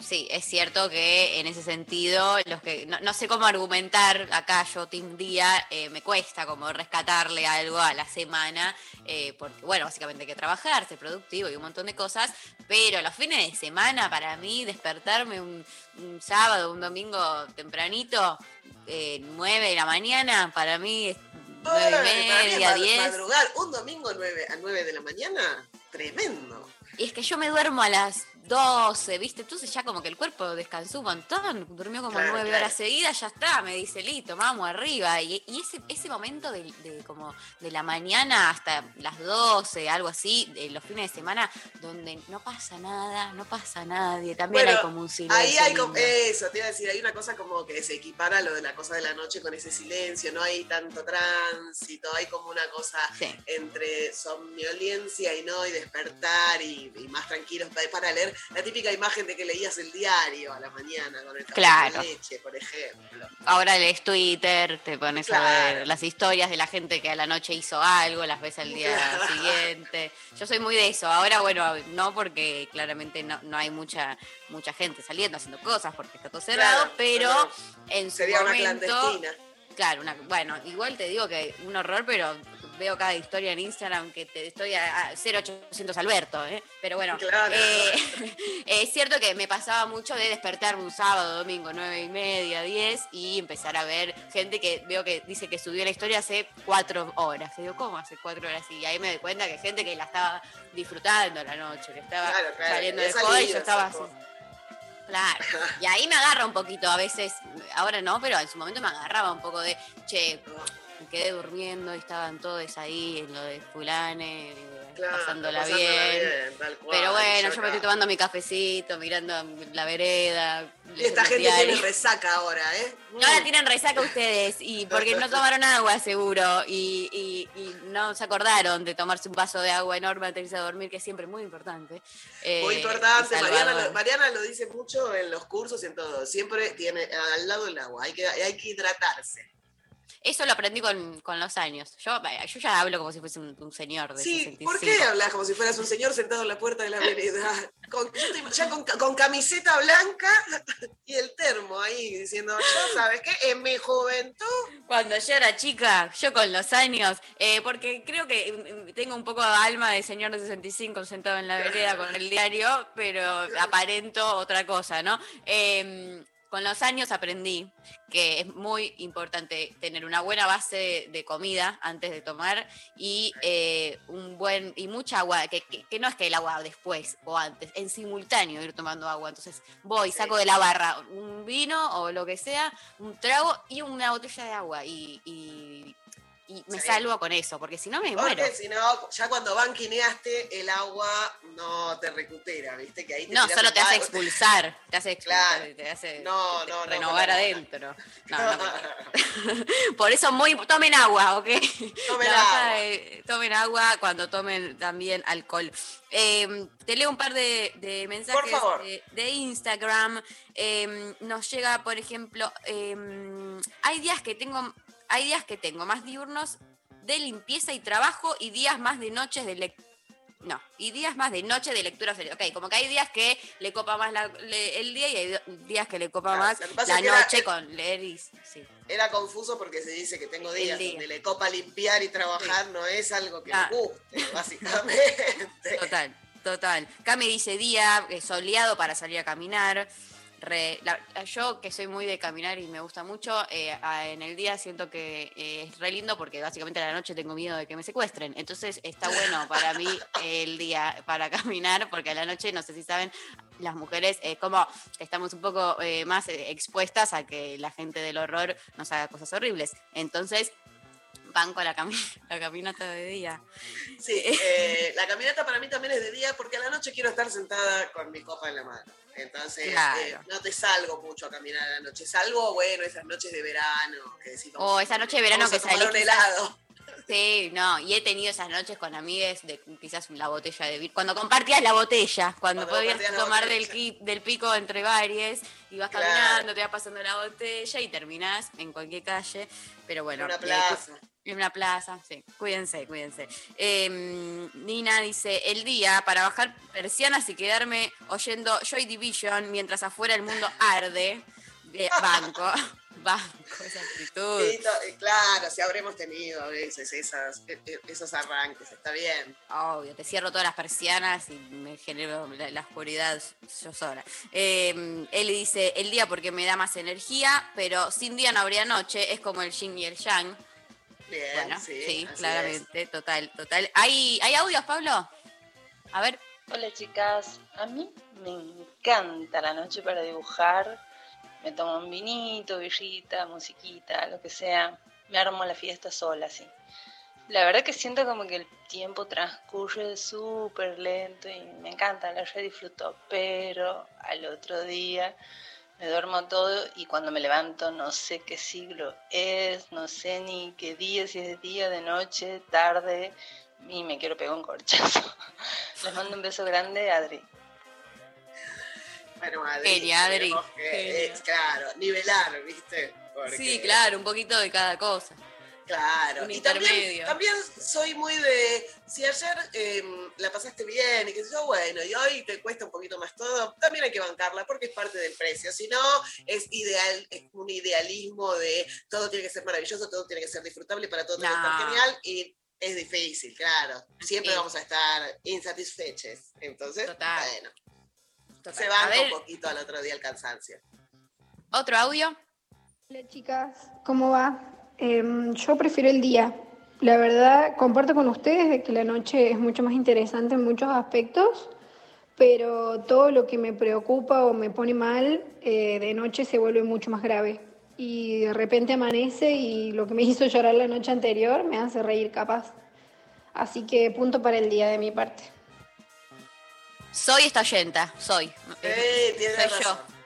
Sí, es cierto que en ese sentido, los que no, no sé cómo argumentar acá yo, Team Día, eh, me cuesta como rescatarle algo a la semana, eh, porque bueno, básicamente hay que trabajar, ser productivo y un montón de cosas, pero los fines de semana para mí despertarme un, un sábado, un domingo tempranito, eh, 9 de la mañana, para mí es nueve Ay, y media, mad- 10. Madrugar un domingo 9 a 9 de la mañana, tremendo. Y es que yo me duermo a las 12, ¿viste? Entonces ya como que el cuerpo descansó un montón, durmió como Claro, nueve claro. horas seguidas, ya está, me dice, listo, vamos arriba. Y, y ese, ese momento de, de como de la mañana hasta las 12, algo así, de los fines de semana, donde no pasa nada, no pasa nadie, también Bueno, hay como un silencio. Ahí hay como, eso, te iba a decir, hay una cosa como que se equipara lo de la cosa de la noche con ese silencio, no hay tanto tránsito, hay como una cosa entre somnolencia y no, y despertar y, y más tranquilos para leer la típica imagen de que leías el diario a la mañana con el café Claro. con leche, por ejemplo. Ahora lees Twitter, te pones a ver las historias de la gente que a la noche hizo algo, las ves al día Claro. siguiente. Yo soy muy de eso. Ahora, bueno, no porque claramente no, no hay mucha mucha gente saliendo haciendo cosas porque está todo cerrado, pero en su Sería una momento, clandestina. Claro, una- bueno, igual te digo que un horror, pero veo cada historia en Instagram que te estoy a, a 0800 Alberto, ¿eh? Pero bueno, Claro. eh, es cierto que me pasaba mucho de despertarme un sábado, domingo, nueve y media, 10 y empezar a ver gente que veo que dice que subió la historia hace cuatro horas. Y digo, ¿cómo hace cuatro horas? Y ahí me doy cuenta que gente que la estaba disfrutando la noche, que estaba Claro, claro, saliendo de joda y yo estaba así. Claro. Y ahí me agarra un poquito, a veces, ahora no, pero en su momento me agarraba un poco de, che, quedé durmiendo y estaban todos ahí en lo de fulane, Claro, pasándola, pasándola bien. bien, tal cual, Pero bueno, yo yo me estoy tomando mi cafecito, mirando la vereda. Y esta gente tiene resaca ahora, ¿eh? No la tienen resaca ustedes, y porque no tomaron agua seguro, y, y- y no se acordaron de tomarse un vaso de agua enorme antes de irse a dormir, que es siempre muy importante. Eh, Muy importante, Mariana lo, Mariana lo dice mucho en los cursos y en todo. Siempre tiene al lado el agua, hay que, hay que hidratarse. Eso lo aprendí con, con los años. Yo, yo ya hablo como si fuese un, un señor de Sí, 65. ¿por qué hablas como si fueras un señor sentado en la puerta de la vereda? Con, ya con, con camiseta blanca y el termo ahí diciendo, yo, ¿sabes qué? En mi juventud. Cuando yo era chica, yo con los años, eh, porque creo que mm, tengo un poco de alma de señor de 65 sentado en la vereda con el diario, pero aparento otra cosa, ¿no? Eh, con los años aprendí que es muy importante tener una buena base de, comida antes de tomar y eh, un buen y mucha agua, que, que- que no es que el agua después o antes, en simultáneo ir tomando agua. Entonces voy, saco de la barra un vino o lo que sea, un trago y una botella de agua y, y- y me Sí. salvo con eso, porque si no me muero. Si no, ya cuando banquineaste, el agua no te recupera, ¿viste? Que ahí te No, solo te hace expulsar, te hace expulsar, Claro. te hace No, no, renovar no, no. adentro. Por eso muy tomen agua, ¿ok? Tomen agua. tomen agua cuando tomen también alcohol. Eh, te leo un par de, de mensajes. De, de Instagram. Eh, nos llega, por ejemplo, eh, hay días que tengo, hay días que tengo más diurnos de limpieza y trabajo y días más de noches de lectura. No, y días más de noche de lectura serie. Ok, como que hay días que le copa más la- le- el día y hay días que le copa Claro, más la era- noche con leer y sí. Era confuso porque se dice que tengo días día. donde le copa limpiar y trabajar, no es algo que Ah. me guste, básicamente. Total, total. Cami dice día eh, soleado para salir a caminar. Re- la- yo que soy muy de caminar y me gusta mucho, eh, en el día siento que eh, es re lindo porque básicamente a la noche tengo miedo de que me secuestren. Entonces está bueno para mí el día para caminar porque a la noche, no sé si saben, las mujeres eh, como estamos un poco eh, más expuestas a que la gente del horror nos haga cosas horribles. Entonces van con la, cami- la caminata de día. Sí, la caminata para mí también es de día porque a la noche quiero estar sentada con mi copa en la mano. Entonces, Claro. eh, no te salgo mucho a caminar a la noche. Salgo, bueno, esas noches de verano. Que decís, O esa noche de verano que salí. un helado. Sí, no, y he tenido esas noches con amigues de quizás la botella de vino. Cuando compartías la botella, cuando, Cuando podías tomar del, del pico entre varias, y vas Claro. caminando, te vas pasando la botella y terminás en cualquier calle. Pero bueno, En una plaza. En una plaza, sí. Cuídense, cuídense. Eh, Nina dice, el día para bajar persianas y quedarme oyendo Joy Division mientras afuera el mundo arde. Eh, banco, banco, esa actitud. Y claro, si habremos tenido a veces esas, e- e- esos arranques, está bien. Obvio, te cierro todas las persianas y me genero la, la oscuridad yo sola. Eh, él dice, el día porque me da más energía, pero sin día no habría noche, es como el yin y el yang. Bien, Bueno, sí, sí, así claramente, total, total. ¿Hay, ¿Hay audios, Pablo? A ver. Hola chicas, a mí me encanta la noche para dibujar. Me tomo un vinito, birrita, musiquita, lo que sea. Me armo la fiesta sola, sí. La verdad que siento como que el tiempo transcurre súper lento y me encanta, la re disfruto. Pero al otro día me duermo todo y cuando me levanto no sé qué siglo es, no sé ni qué día, si es de día, de noche, tarde, y me quiero pegar un corchazo. Les mando un beso grande, Adri. Bueno, Adri, Genia, Adri. tenemos que, Genia. eh, claro, nivelar, ¿viste? Porque- Sí, claro, un poquito de cada cosa. Claro, Un y también, intermedio. también soy muy de, si ayer em, la pasaste bien y que yo, bueno, y hoy te cuesta un poquito más todo, también hay que bancarla porque es parte del precio, si no es ideal, es un idealismo de todo tiene que ser maravilloso, todo tiene que ser disfrutable, para todo tiene que estar genial y es difícil, claro, siempre Sí. vamos a estar insatisfechos, entonces, Total. bueno, Total. se banca un poquito al otro día el cansancio. ¿Otro audio? Hola chicas, ¿cómo va? Em, yo prefiero el día. La verdad, comparto con ustedes de que la noche es mucho más interesante en muchos aspectos, pero todo lo que me preocupa o me pone mal eh, de noche se vuelve mucho más grave. Y de repente amanece y lo que me hizo llorar la noche anterior me hace reír capaz. Así que punto para el día de mi parte. Soy esta oyenta, soy. Eh, soy razón.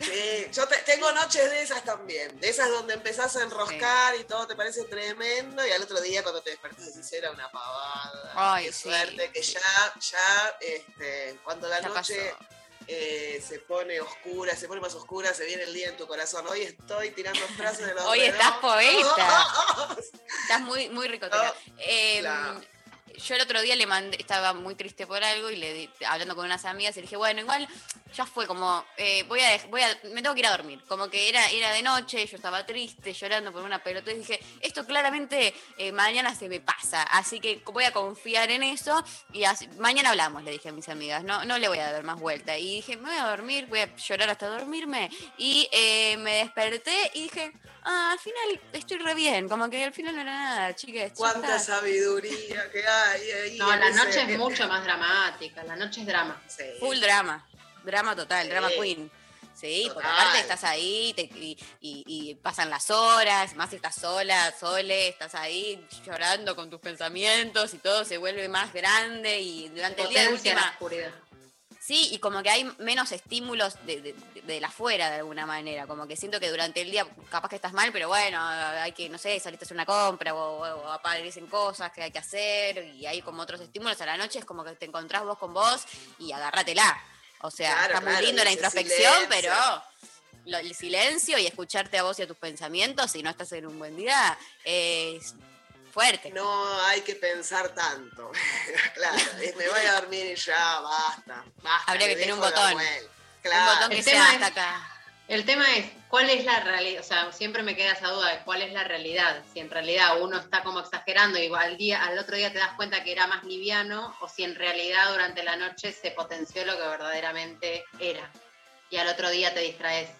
Sí, yo te- tengo noches de esas también, de esas donde empezás a enroscar y todo te parece tremendo y al otro día cuando te despertás decís era una pavada. Ay, Qué sí. suerte que ya, ya, este, cuando la Ya noche eh, se pone oscura, se pone más oscura, se viene el día en tu corazón. Hoy estoy tirando frases de los Hoy estás poeta. Estás muy, muy ricotera. Eh, claro. Yo el otro día le mandé, estaba muy triste por algo y le di- hablando con unas amigas y le dije, bueno, igual ya fue como, eh, voy, a, voy a, me tengo que ir a dormir. Como que era, era de noche, yo estaba triste, llorando por una pelota y dije, esto claramente eh, mañana se me pasa, así que voy a confiar en eso y así- mañana hablamos, le dije a mis amigas, no, no le voy a dar más vuelta. Y dije, me voy a dormir, voy a llorar hasta dormirme y eh, me desperté y dije, ah, al final estoy re bien, como que al final no era nada, chicas. Cuánta está". sabiduría que hay ahí. No, la ese- noche es mucho más dramática, la noche es drama. Full drama. Drama total, drama queen. Sí, porque Total. aparte estás ahí te- y, y- y pasan las horas, más si estás sola, sole, estás ahí llorando con tus pensamientos y todo se vuelve más grande y durante el día de Potencia la última. oscuridad. Sí, y como que hay menos estímulos de, de, de- del afuera de alguna manera. Como que siento que durante el día capaz que estás mal, pero bueno, hay que, no sé, saliste a hacer una compra o, o aparecen cosas que hay que hacer y hay como otros estímulos. A la noche es como que te encontrás vos con vos y agárratela. O sea, Claro, está muy claro, lindo la introspección, silencio. pero lo- el silencio y escucharte a vos y a tus pensamientos si no estás en un buen día es fuerte. No hay que pensar tanto. claro, me voy a dormir y ya, basta. basta Habría que tener un botón. Un Claro. botón que El sea tema hasta es- acá. El tema es, ¿cuál es la realidad? O sea, siempre me queda esa duda de cuál es la realidad. Si en realidad uno está como exagerando y al, día, al otro día te das cuenta que era más liviano, o si en realidad durante la noche se potenció lo que verdaderamente era. Y al otro día te distraes.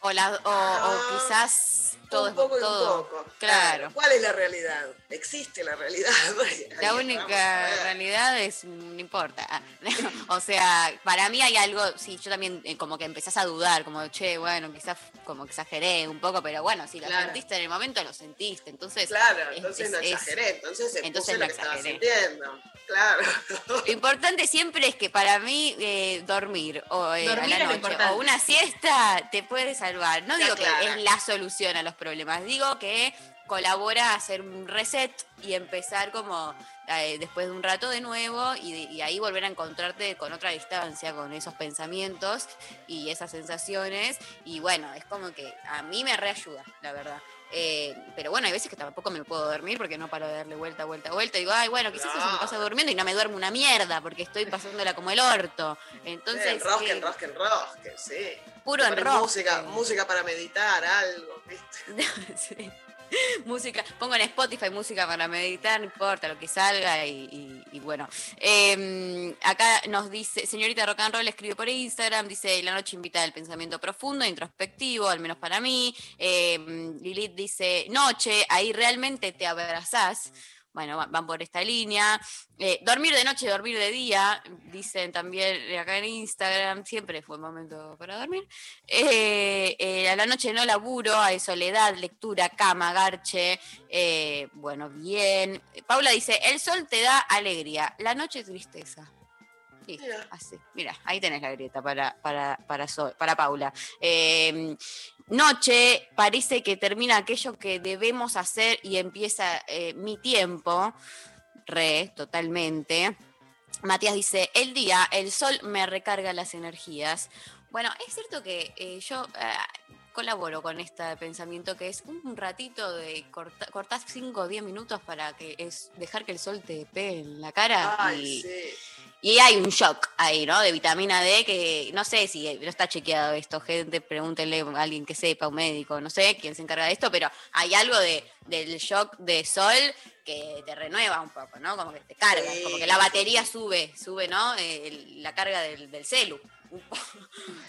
O, la, o, o quizás todo Ah, un poco es y un todo. poco. Claro. ¿Cuál es la realidad? ¿Existe la realidad? La única realidad es, no importa. o sea, para mí hay algo, sí, yo también eh, como que empezás a dudar, como, che, bueno, quizás como exageré un poco, pero bueno, si lo Claro. sentiste en el momento, lo sentiste. Entonces, Claro, es- entonces es- no es- exageré, entonces, entonces puse no lo que estaba exageré. sintiendo. Claro. Lo importante siempre es que para mí eh, dormir o eh, Dormir a es la lo noche importante. o una siesta te puede salvar. No Ya, digo claro. que es la solución a los problemas, digo que colabora a hacer un reset y empezar como eh, después de un rato de nuevo y, ahí volver a encontrarte con otra distancia, con esos pensamientos y esas sensaciones. Y bueno, es como que a mí me reayuda, la verdad. Eh, pero bueno, hay veces que tampoco me puedo dormir porque no paro de darle vuelta, vuelta, vuelta. Y digo, ay, bueno, quizás eso me pasa durmiendo y no me duermo una mierda porque estoy pasándola como el orto. Entonces, Sí, enrosque, eh, enrosque, enrosque, sí. Puro enrosque. Música, música para meditar, algo, ¿viste? Sí. Música, pongo en Spotify música para meditar, no importa lo que salga y, bueno. Eh, acá nos dice, señorita Rock and Roll escribe por Instagram, dice, la noche invita al pensamiento profundo, introspectivo, al menos para mí. Eh, Lilith dice, noche, ahí realmente te abrazás. Bueno, va- van por esta línea. Eh, dormir de noche, dormir de día, dicen también acá en Instagram, siempre fue momento para dormir. Eh, eh, a la noche no laburo, hay soledad, lectura, cama, garche. bueno, bien. Paula dice, el sol te da alegría, la noche tristeza. Listo, así. Mira, ahí tenés la grieta para, para, para, para Paula. Eh, noche, parece que termina aquello que debemos hacer y empieza eh, mi tiempo. Re, totalmente. Matías dice, el día, el sol me recarga las energías. Bueno, es cierto que eh, yo eh, colaboro con este pensamiento que es un ratito de corta- cortar 5 o 10 minutos para que es dejar que el sol te pegue en la cara Ay, y, sí. Y hay un shock ahí, ¿no? De vitamina D que no sé si no está chequeado esto, gente, pregúntenle a alguien que sepa, un médico, no sé quién se encarga de esto, pero hay algo de, del shock de sol que te renueva un poco, ¿no? Como que te carga, Sí. como que la batería sube, sube, ¿no? Eh, el- la carga del, del celu,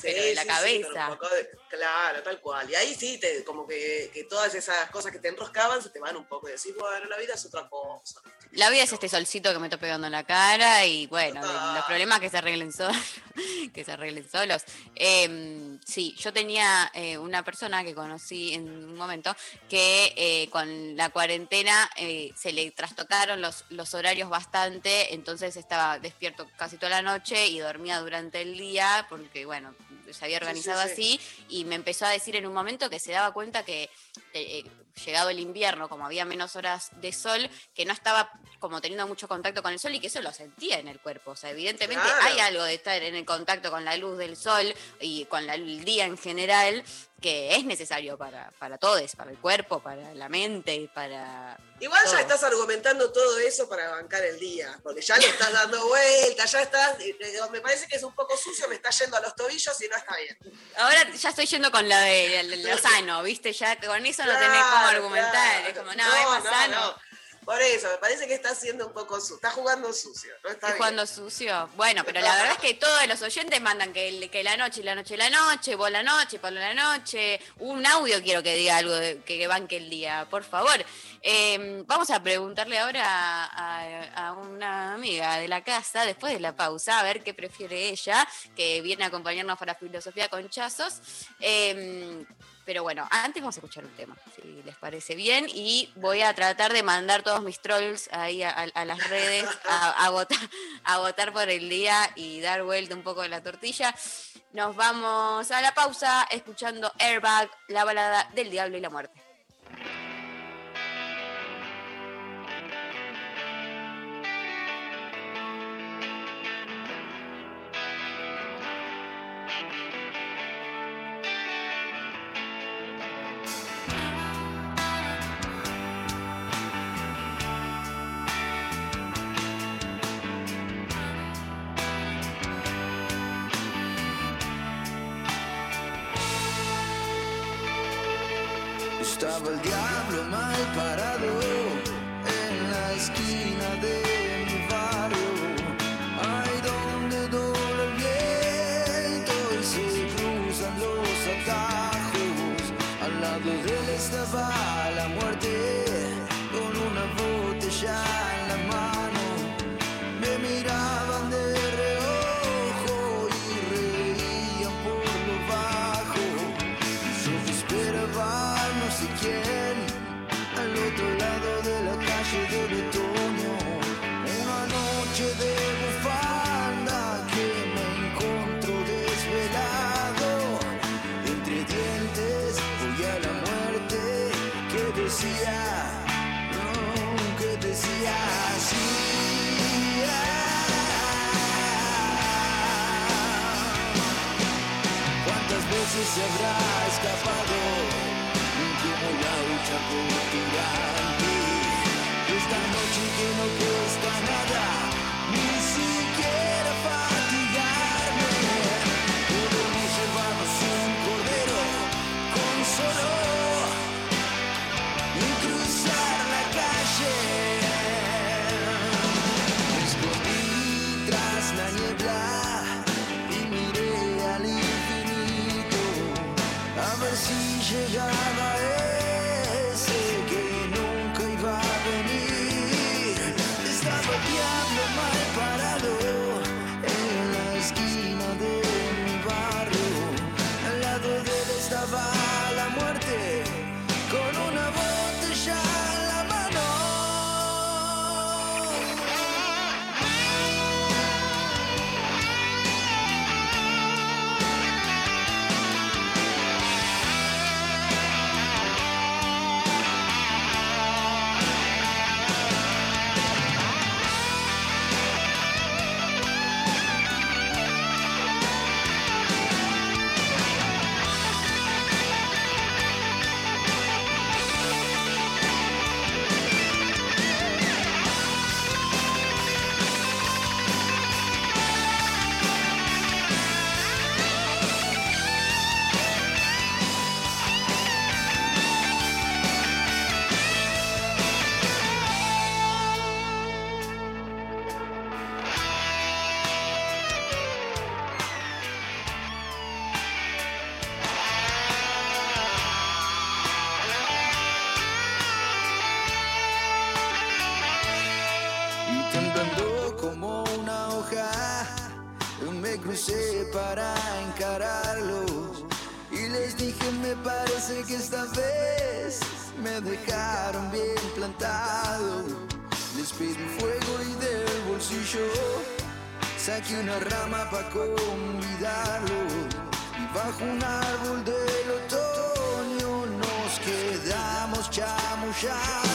pero de la sí, cabeza. poco de- claro, tal cual. Y ahí sí, te, como que, que todas esas cosas que te enroscaban se te van un poco y decís, bueno, la vida es otra cosa. La vida es este solcito que me está pegando en la cara y bueno, los problemas que se arreglen solos, que se arreglen solos. Eh, sí, yo tenía eh, una persona que conocí en un momento que eh, con la cuarentena eh, se le trastocaron los, los horarios bastante, entonces estaba despierto casi toda la noche y dormía durante el día porque bueno, se había sí, organizado sí. así y me empezó a decir en un momento que se daba cuenta que eh, llegado el invierno, como había menos horas de sol, que no estaba como teniendo mucho contacto con el sol y que eso lo sentía en el cuerpo. O sea, evidentemente Claro. hay algo de estar en el contacto con la luz del sol y con la- el día en general que es necesario para, para todos, para el cuerpo, para la mente y para... Igual todo. ya estás argumentando todo eso para bancar el día, porque ya le estás dando vuelta, ya estás, eh, eh, me parece que es un poco sucio, me está yendo a los tobillos y no está bien. Ahora ya estoy yendo con la de lo sano, ¿viste? Ya con eso no tenés cómo Claro, argumentar. Es como, no, es más sano. Por eso, me parece que está haciendo un poco sucio, está jugando sucio, no está jugando sucio. Bueno, pero la verdad es que todos los oyentes mandan que, el- que la noche, la noche, la noche, vos la noche, Pablo la noche. Un audio quiero que diga algo de, que, que banque el día, por favor. Eh, vamos a preguntarle ahora a, a- a una amiga de la casa, después de la pausa, a ver qué prefiere ella, que viene a acompañarnos para Filosofía con Chazos. Eh, pero bueno, antes vamos a escuchar un tema, si les parece bien, y voy a tratar de mandar todos mis trolls ahí a, las redes a, a votar, a votar por el día y dar vuelta un poco de la tortilla. Nos vamos a la pausa escuchando Airbag, la balada del diablo y la muerte. Estaba el diablo mal parado en la esquina de mi barrio. Ay, donde dobla el viento y se cruzan los atajos. Al lado de él estaba ¿Cuántas veces se habrá escapado como la lucha culturante? Esta noche que no cuesta nada, si llegaba bajo un árbol del otoño nos quedamos chamullando.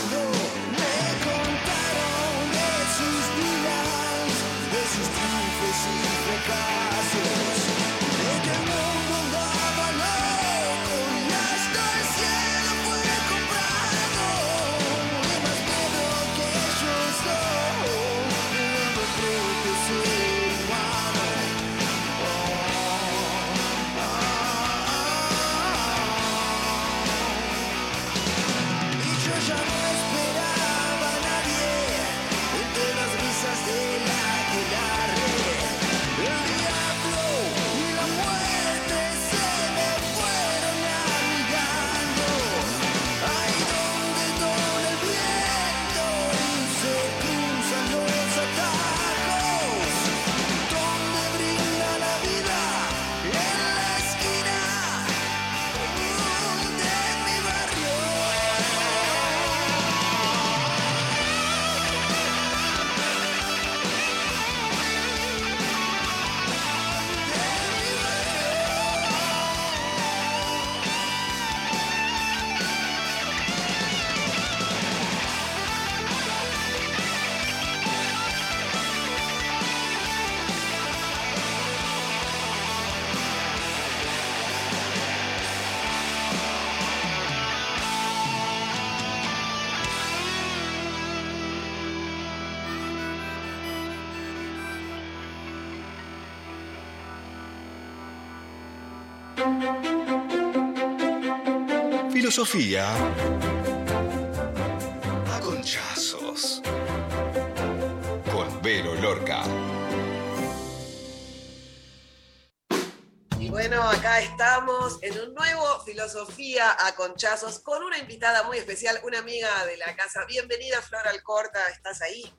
A Conchazos con una invitada muy especial, una amiga de la casa. Bienvenida, Flor Alcorta, ¿estás ahí?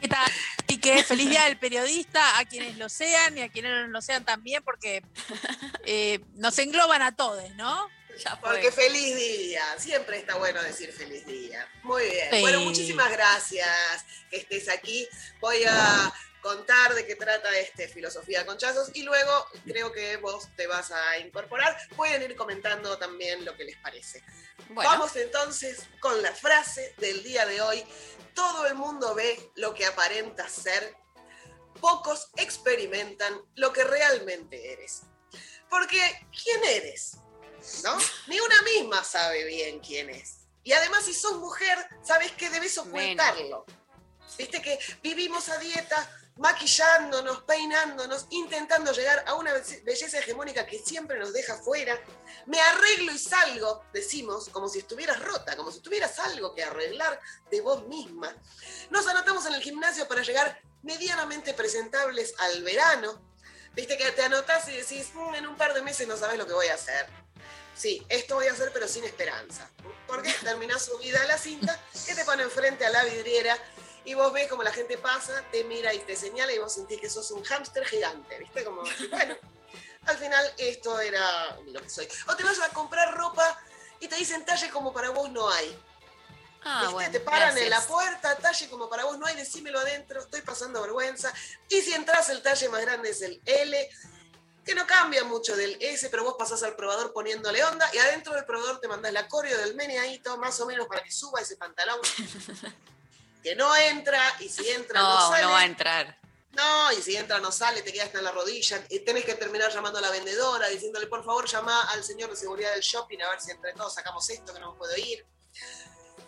¿Qué tal? Y que feliz día del periodista a quienes lo sean y a quienes no lo sean también, porque eh, nos engloban a todos, ¿no? Porque feliz día, siempre está bueno decir feliz día. Muy bien. Sí. Bueno, muchísimas gracias que estés aquí. Voy a contar de qué trata este Filosofía con Chazos y luego creo que vos te vas a incorporar. Pueden ir comentando también lo que les parece. Bueno. Vamos entonces con la frase del día de hoy. Todo el mundo ve lo que aparenta ser, pocos experimentan lo que realmente eres. Porque, ¿quién eres? ¿No? Ni una misma sabe bien quién es. Y además, si sos mujer, sabes que debes ocultarlo. Viste que vivimos a dieta, maquillándonos, peinándonos, intentando llegar a una be- belleza hegemónica que siempre nos deja fuera. Me arreglo y salgo, decimos, como si estuvieras rota, como si tuvieras algo que arreglar de vos misma. Nos anotamos en el gimnasio para llegar medianamente presentables al verano. Viste que te anotás y decís, "Mm, en un par de meses no sabes lo que voy a hacer. Sí, esto voy a hacer, pero sin esperanza. Porque terminás subida a la cinta que te pone enfrente a la vidriera y vos ves como la gente pasa, te mira y te señala y vos sentís que sos un hámster gigante, ¿viste? Como, bueno, al final esto era lo que soy. O te vas a comprar ropa y te dicen talle como para vos no hay. Ah, te paran en la puerta, talle como para vos no hay, decímelo adentro, estoy pasando vergüenza. Y si entras, el talle más grande es el L, que no cambia mucho del S, pero vos pasás al probador poniéndole onda y adentro del probador te mandás la coreo del meneadito, más o menos para que suba ese pantalón. que no entra, y si entra no, No, sale. no va a entrar. No, y si entra no sale, te quedas en la rodilla. Y tenés que terminar llamando a la vendedora, diciéndole, por favor, llama al señor de seguridad del shopping a ver si entre todos sacamos esto, que no me puedo ir.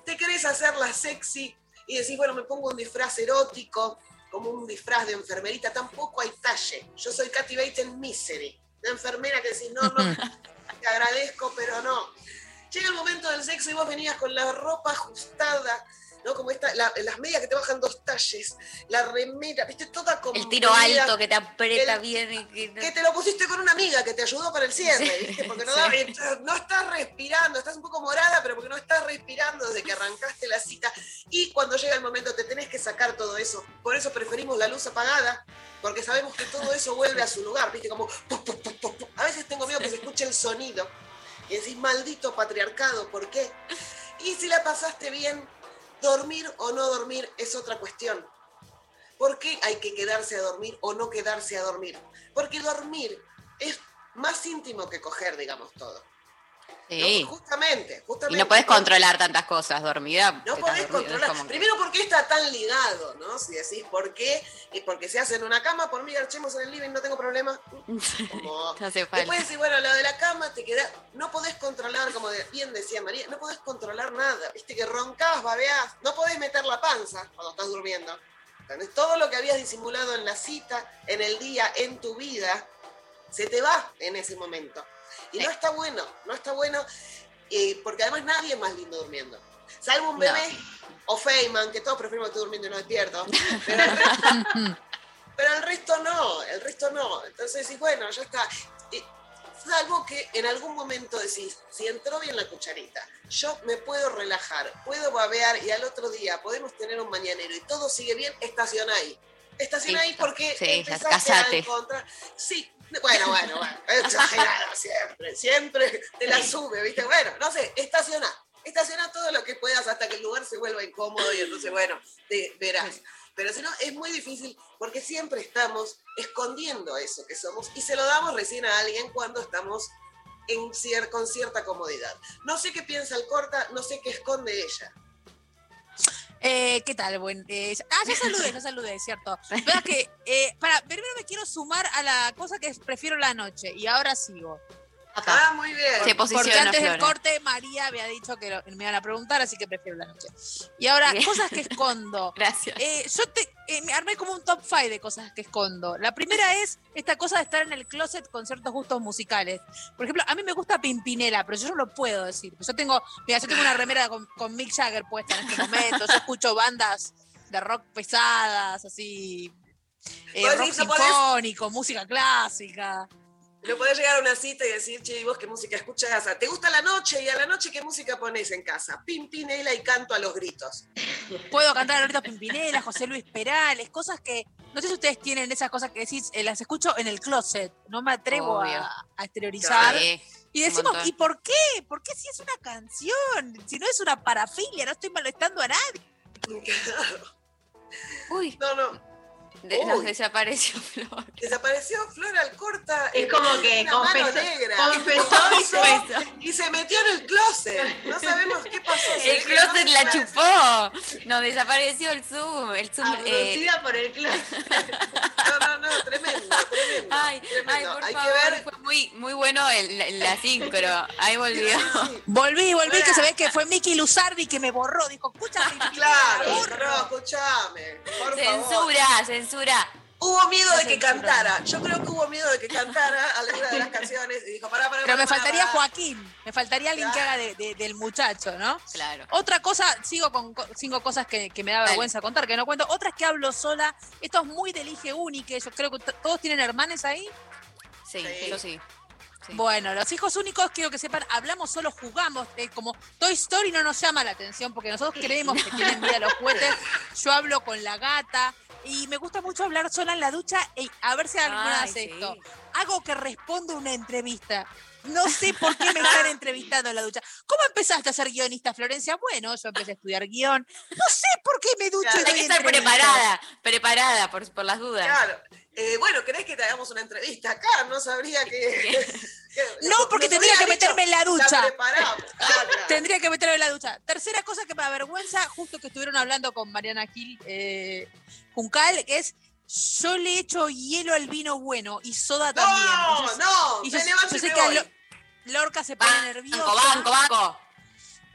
Te querés hacerla sexy y decís, bueno, me pongo un disfraz erótico, como un disfraz de enfermerita. Tampoco hay talle. Yo soy Katy Bates en Misery. La enfermera que decís, no, no, te agradezco, pero no. Llega el momento del sexo y vos venías con la ropa ajustada, ¿no? Como esta, la- las medias que te bajan dos talles, la remera, viste, toda como. El tiro alto que te aprieta bien y que no- Que te lo pusiste con una amiga que te ayudó para el cierre, ¿viste? Porque no, Sí. da- eh, no estás respirando, estás un poco morada, pero porque no estás respirando desde que arrancaste la cita. Y cuando llega el momento te tenés que sacar todo eso. Por eso preferimos la luz apagada, porque sabemos que todo eso vuelve a su lugar, ¿viste? Como. A veces tengo miedo que se escuche el sonido. Y decís, maldito patriarcado, ¿por qué? Y si la pasaste bien, dormir o no dormir es otra cuestión. ¿Por qué hay que quedarse a dormir o no quedarse a dormir? Porque dormir es más íntimo que coger, digamos todo. Sí. ¿no? Justamente, Y no podés controlar tantas cosas, dormida. No podés controlar. que- Primero, porque está tan ligado, ¿no? Si decís por qué, y porque se hace en una cama, por mí garchemos en el living, no tengo problema. Como- No hace falta. Después decís, bueno, lo de la cama te queda. No podés controlar, como bien decía María, no podés controlar nada. Viste que roncás, babeás, no podés meter la panza cuando estás durmiendo. ¿Entendés? Todo lo que habías disimulado en la cita, en el día, en tu vida, se te va en ese momento. Y no está bueno, no está bueno, eh, porque además nadie es más lindo durmiendo. Salvo un No. bebé o Feynman, que todos preferimos que durmiendo y no despierto. Pero el resto, pero el resto no, el resto no. Entonces decís, bueno, ya está. Y salvo que en algún momento decís, si entró bien la cucharita, yo me puedo relajar, puedo babear y al otro día podemos tener un mañanero y todo sigue bien, estaciona ahí. Estaciona ahí porque Sí, cállate. encontrar. Sí, bueno, bueno, bueno, exagerado siempre, siempre te la sube, ¿viste? Bueno, no sé, estaciona. Estaciona todo lo que puedas hasta que el lugar se vuelva incómodo y entonces, bueno, te verás. Pero si no, es muy difícil porque siempre estamos escondiendo eso que somos y se lo damos recién a alguien cuando estamos en cier- con cierta comodidad. No sé qué piensa el corta, no sé qué esconde ella. Eh, ¿Qué tal? Buen, eh, ah, ya saludé, ya saludé, cierto. Vea que, eh, para, primero me quiero sumar a la cosa que prefiero la noche y ahora sigo. Ah, muy bien. Se Porque antes del corte María había dicho que lo- me iban a preguntar, así que prefiero la noche. Y ahora, Bien. cosas que escondo. Gracias. Eh, yo te, eh, me armé como un top 5 de cosas que escondo. La primera es esta cosa de estar en el closet con ciertos gustos musicales. Por ejemplo, a mí me gusta Pimpinela, pero yo no lo puedo decir. Yo tengo, mira, yo tengo una remera con, con Mick Jagger puesta en este momento. Yo escucho bandas de rock pesadas, así. eh, rock podés- sinfónico, música clásica. No podés llegar a una cita y decir, che, ¿y vos qué música escuchás? ¿Te gusta la noche? ¿Y a la noche qué música pones en casa? Pimpinela y canto a los gritos. Puedo cantar ahorita Pimpinela, José Luis Perales, cosas que. No sé si ustedes tienen esas cosas que decís, eh, las escucho en el closet. No me atrevo a, a exteriorizar. Sí, Y decimos. ¿y por qué? ¿Por qué si es una canción? Si no es una parafilia, no estoy molestando a nadie. Uy, No, no. De- nos desapareció Flor. Desapareció Flor Alcorta. Es como que una mano confesó- negra. confesó y y se metió en el closet. No sabemos qué pasó. El closet no la chupó. Nos desapareció el Zoom. El Zoom eh, por el closet. No, no, no, tremendo, tremendo. Ay, tremendo. ay, por Hay favor, que ver. fue muy, muy bueno el, la, la sincro. Ahí volvió. Volví, volví, que se ve que fue Miki Luzardi que me borró. Dijo, escúchame. Claro, no. Por favor. Censura, censura. Hubo miedo de que Censura. cantara. Yo creo que hubo miedo de que cantara alguna de las canciones y dijo, pará, pará, Pero me faltaría pará. Joaquín, me faltaría alguien que haga de- de- del muchacho, ¿no? Claro. Otra cosa, sigo con co- cinco cosas que, que me da vergüenza contar, que no cuento. Otra es que hablo sola. Esto es muy del hije único. Yo creo que todos tienen hermanes ahí. Sí, Sí. yo sí. Sí. Bueno, los hijos únicos, quiero que sepan, hablamos solo, jugamos. eh, como Toy Story no nos llama la atención porque nosotros creemos que tienen vida los juguetes. Yo hablo con la gata y me gusta mucho hablar sola en la ducha y a ver si alguna Ay, hace sí. esto. Hago que respondo una entrevista. No sé por qué me están entrevistando en la ducha. ¿Cómo empezaste a ser guionista, Florencia? Bueno, yo empecé a estudiar guion. No sé por qué me ducho. y Hay doy que estar preparada, preparada por, por las dudas. Claro. Eh, bueno, ¿querés que te hagamos una entrevista acá? No sabría que. que- No, porque tendría que meterme en la ducha. Ah, claro. Tendría que meterme en la ducha. Tercera cosa que me avergüenza, justo que estuvieron hablando con Mariana Gil eh, Juncal, que es yo le echo hielo al vino bueno y soda también. No, no, y yo, yo sé me que Lorca se pone nerviosa. Banco, banco, banco.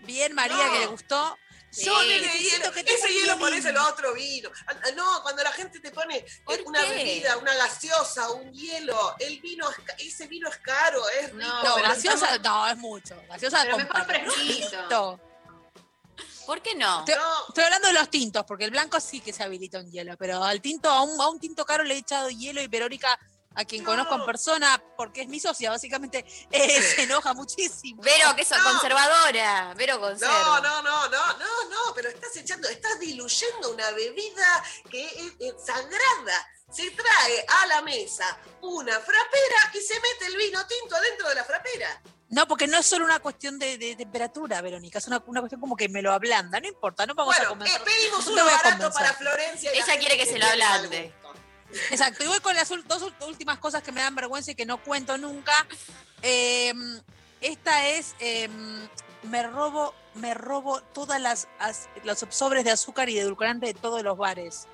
Bien, María, No. que le gustó. Sí. Yo Ese necesito hielo, que ese hielo ponéselo a otro vino. Ah, ah, No, cuando la gente te pone eh, ¿Por una qué? bebida, una gaseosa, un hielo, el vino, ese vino es caro, es rico. No, gaseosa, estamos- no, es mucho. Gaseosa Pero mejor fresquito. ¿Por qué no? Estoy, estoy hablando de los tintos, porque el blanco sí que se habilita en hielo, pero al tinto, a un, a un tinto caro le he echado hielo y Verónica, a quien conozco en persona, porque es mi socia, básicamente, eh, se enoja muchísimo. Vero, que es conservadora. Vero conserva. No, no, no, no, no, no, pero estás echando, estás diluyendo una bebida que es, es sagrada. Se trae a la mesa una frapera y se mete el vino tinto adentro de la frapera. No, porque no es solo una cuestión de, de temperatura, Verónica, es una, una cuestión como que me lo ablanda, no importa, no vamos a Bueno, convencer. eh, pedimos No uno a barato para Florencia. Ella quiere gente que se lo ablande. Exacto, y voy con las dos últimas cosas que me dan vergüenza y que no cuento nunca. Eh, esta es, eh, me robo, me robo todas las as- los sobres de azúcar y de edulcorante de todos los bares.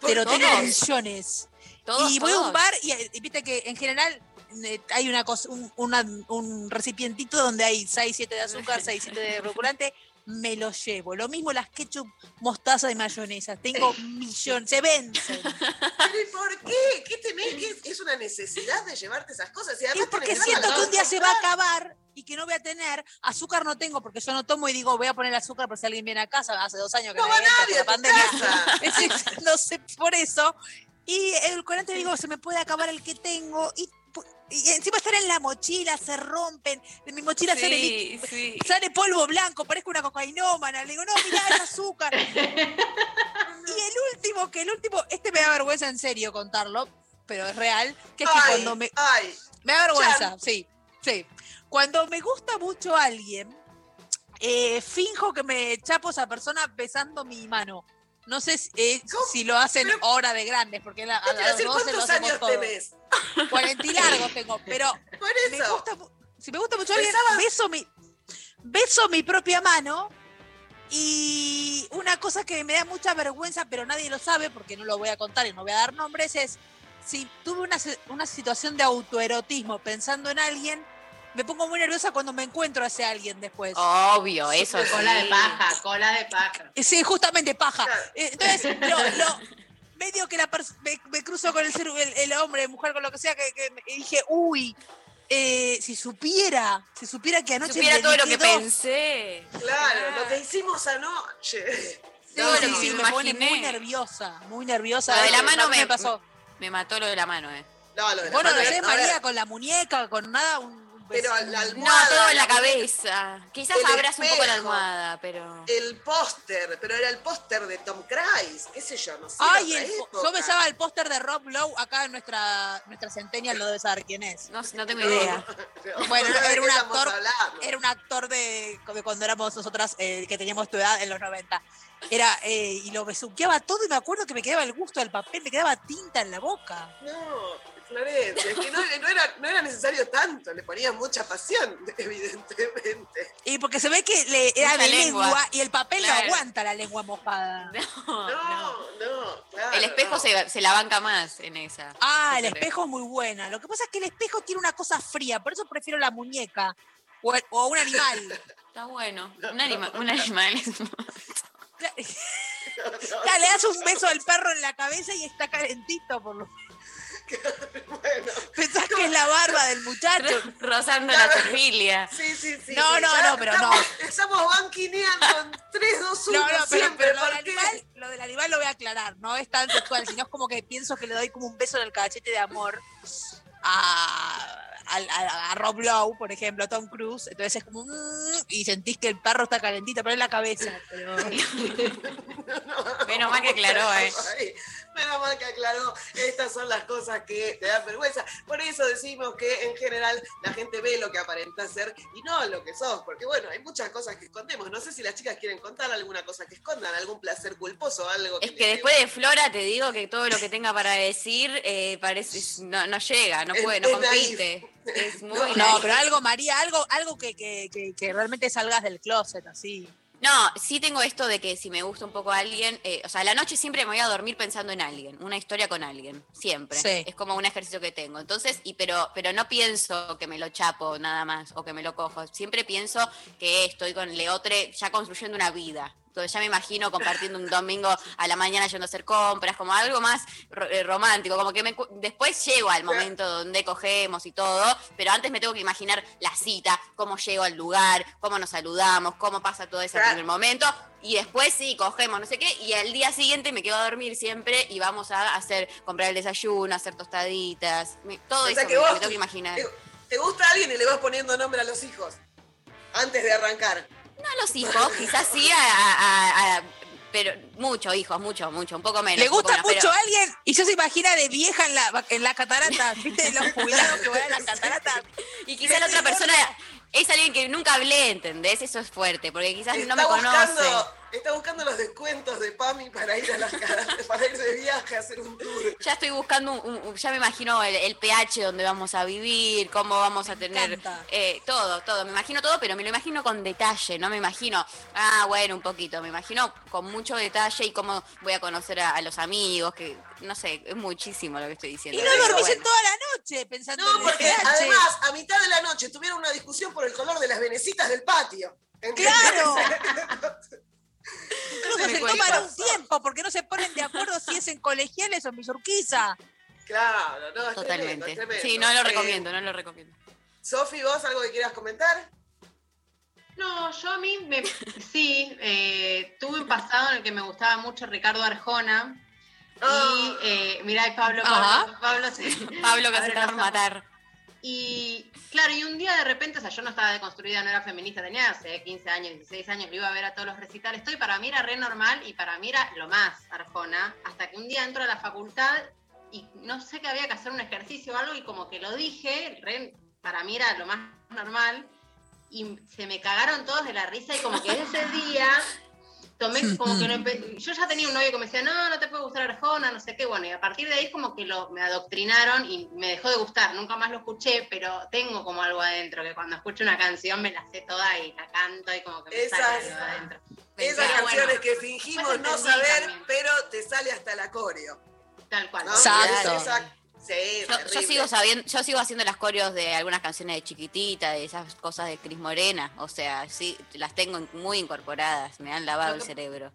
Pero tengo millones. Todos, y voy a un bar y, y viste que en general eh, hay una cosa, un, una- un recipientito donde hay 6, 7 de azúcar, 6, 7 de edulcorante, me lo llevo. Lo mismo las ketchup, mostaza y mayonesa. Tengo millones, se vencen. ¿Pero y por qué? ¿Qué tenés? ¿Qué es, es una necesidad de llevarte esas cosas? Y además porque siento que un día se va a acabar y que no voy a tener. Azúcar no tengo porque yo no tomo y digo, voy a poner azúcar por si alguien viene a casa. Hace dos años que No no, va nadie la pandemia. casa. Es no sé, por eso. Y edulcorante digo, se me puede acabar el que tengo. Y, y encima estar en la mochila, se rompen. De mi mochila sale, Sí, li- sí. sale polvo blanco, parezco una cocainómana. Le digo, no, mirá, es azúcar. y el último, que el último, este me da vergüenza en serio contarlo, pero es real, que es que cuando me, ay. me da vergüenza, sí, sí. Cuando me gusta mucho alguien, eh, finjo que me chapo a esa persona besando mi mano. No sé si, eh, si lo hacen ahora de grandes, porque a a decir, 12 lo ¿Cuántos hacemos años todo. tenés? 40 y largos tengo, pero Por me eso. gusta, mu- si me gusta mucho alguien, Pensaba- beso mi, beso mi propia mano y una cosa que me da mucha vergüenza, pero nadie lo sabe porque no lo voy a contar y no voy a dar nombres, es si tuve una, una situación de autoerotismo pensando en alguien, me pongo muy nerviosa cuando me encuentro a ese alguien después. Obvio, eso sí. Cola de paja, cola de paja. Eh, Sí, justamente paja. Eh, Entonces, lo, lo- medio que la me, me cruzo con el, ser, el, el hombre, mujer, con lo que sea, que, dije, uy, eh, si supiera, si supiera que anoche Supiera me todo lo que pensé. Claro, lo que hicimos anoche. Sí, todo lo sí, que sí, me me pone muy nerviosa, muy nerviosa. Lo de la mano me, me, pasó. Me mató lo de la mano, eh. No, lo de la Bueno, mano, no sé, María, con la muñeca, con nada, un, un Pero la No, almohada. todo en la cabeza. Quizás abras un poco la almohada, pero. El póster, pero era el póster de Tom Cruise, qué sé yo, no sé. Ay, el- yo besaba el póster de Rob Lowe acá en nuestra, nuestra centennial, lo debe saber quién es. No, no tengo No, idea. no, Bueno, ¿de era un actor, era un actor de, de cuando éramos nosotras, eh, que teníamos tu edad en los 90. Era, eh, y lo besuqueaba todo y me acuerdo que me quedaba el gusto del papel, me quedaba tinta en la boca. No, Florencia, es que no, no era, no era necesario tanto, le ponía mucha pasión, evidentemente. Y porque se ve que le era de lengua. lengua. y el papel Claro. no aguanta la lengua mojada. No, no. No, no, claro. El espejo no. se, se la banca más en esa. Ah, el espejo es muy buena. Lo que pasa es que el espejo tiene una cosa fría, por eso prefiero la muñeca. O, el- o un animal. Está bueno. Un, anima- un animal. Ya, le das un beso al perro en la cabeza y está calentito por lo Bueno, Pensás que es la barba del muchacho. Rozando la pedofilia. sí, sí, sí. No, no, no, pero estamos, no. Estamos banquineando en 3, 2, 1 No, no, pero, siempre. pero lo, del animal, lo del animal lo voy a aclarar. No es tan sexual, sino es como que pienso que le doy como un beso en el cachete de amor a, al- a- a Rob Lowe, por ejemplo, a Tom Cruise. Entonces es como. mm, y sentís que el perro está calentito, pero en la cabeza. Pero... Menos mal que aclaró, eh. Menos mal que aclaró. Estas son las cosas que te dan vergüenza. Por eso decimos que en general la gente ve lo que aparenta ser y no lo que sos. Porque bueno, hay muchas cosas que escondemos. No sé si las chicas quieren contar alguna cosa que escondan, algún placer culposo, algo Es que después de Flora te digo que todo lo que tenga para decir eh, parece no, no llega, no puede, no compite. Es muy No, naif. pero algo, María, algo, algo que, que, que, que realmente salgas del closet, así. No, sí tengo esto de que si me gusta un poco a alguien, eh, o sea, a la noche siempre me voy a dormir pensando en alguien, una historia con alguien, siempre. Sí. Es como un ejercicio que tengo. Entonces, y pero, pero no pienso que me lo chapo nada más o que me lo cojo. Siempre pienso que estoy con Leotre ya construyendo una vida. Donde ya me imagino compartiendo un domingo a la mañana yendo a hacer compras, como algo más eh, romántico, como que me después llego al momento donde cogemos y todo, pero antes me tengo que imaginar la cita, cómo llego al lugar, cómo nos saludamos, cómo pasa todo ese primer momento, y después sí, cogemos no sé qué, y al día siguiente me quedo a dormir siempre y vamos a hacer, comprar el desayuno, hacer tostaditas, me- todo O eso sea me, que me vos- tengo que imaginar. ¿Te, te gusta alguien y le vas poniendo nombre a los hijos? Antes de arrancar. No a los hijos, quizás sí a, a- a- a- pero mucho, hijos, mucho, mucho, un poco menos. Le gusta menos, mucho pero- a alguien y yo se imagina de vieja en la, en la catarata, ¿viste? Los jubilados que van a las cataratas. Y quizás la otra persona es alguien que nunca hablé, ¿entendés? Eso es fuerte, porque quizás no me Está conoce. buscando, está buscando los descuentos de PAMI para ir a las para ir de viaje a hacer un tour. Ya estoy buscando, un- un- ya me imagino el, el pH donde vamos a vivir, cómo vamos a tener eh, todo, todo. Me imagino todo, pero me lo imagino con detalle, no me imagino, ah, bueno, un poquito. Me imagino con mucho detalle y cómo voy a conocer a, a los amigos, que no sé, es muchísimo lo que estoy Y diciendo. no pero dormís bueno. en toda la noche pensando No, en el porque pH. además a mitad de la noche tuvieron una discusión por el color de las venecitas del patio. ¿entendés? ¡Claro! Incluso se toman un tiempo porque no se ponen de acuerdo si es en colegiales o en Misurquiza. Claro, no, es tremendo, Totalmente. es tremendo. Sí, no lo Eh, recomiendo, no lo recomiendo. Sofi, ¿vos algo que quieras comentar? No, yo a mí me, sí, eh, tuve un pasado en el que me gustaba mucho Ricardo Arjona. Y eh, mirá, Pablo, Pablo. Pablo, sí. Pablo que se está por estamos- matar. Y claro, y un día de repente, o sea, yo no estaba deconstruida, no era feminista, tenía hace 15 años, 16 años, lo iba a ver a todos los recitales, estoy para mí era re normal y para mí era lo más Arjona, hasta que un día entro a la facultad y no sé que había que hacer un ejercicio o algo y como que lo dije, re- para mí era lo más normal y se me cagaron todos de la risa y como que ese día tomé como que lo empe- yo ya tenía un novio que me decía, no, no te puede gustar Arjona, no sé qué, bueno, y a partir de ahí como que lo, me adoctrinaron y me dejó de gustar, nunca más lo escuché, pero tengo como algo adentro, que cuando escucho una canción me la sé toda y la canto y como que me Esas- sale algo de adentro. Esas canciones bueno, que fingimos no saber, también. pero te sale hasta la coreo. Tal cual. ¿no? Exacto. Sí, Yo, sigo sabiendo, yo sigo haciendo las coreos de algunas canciones de chiquitita, de esas cosas de Cris Morena, o sea, sí, las tengo muy incorporadas, me han lavado el cerebro.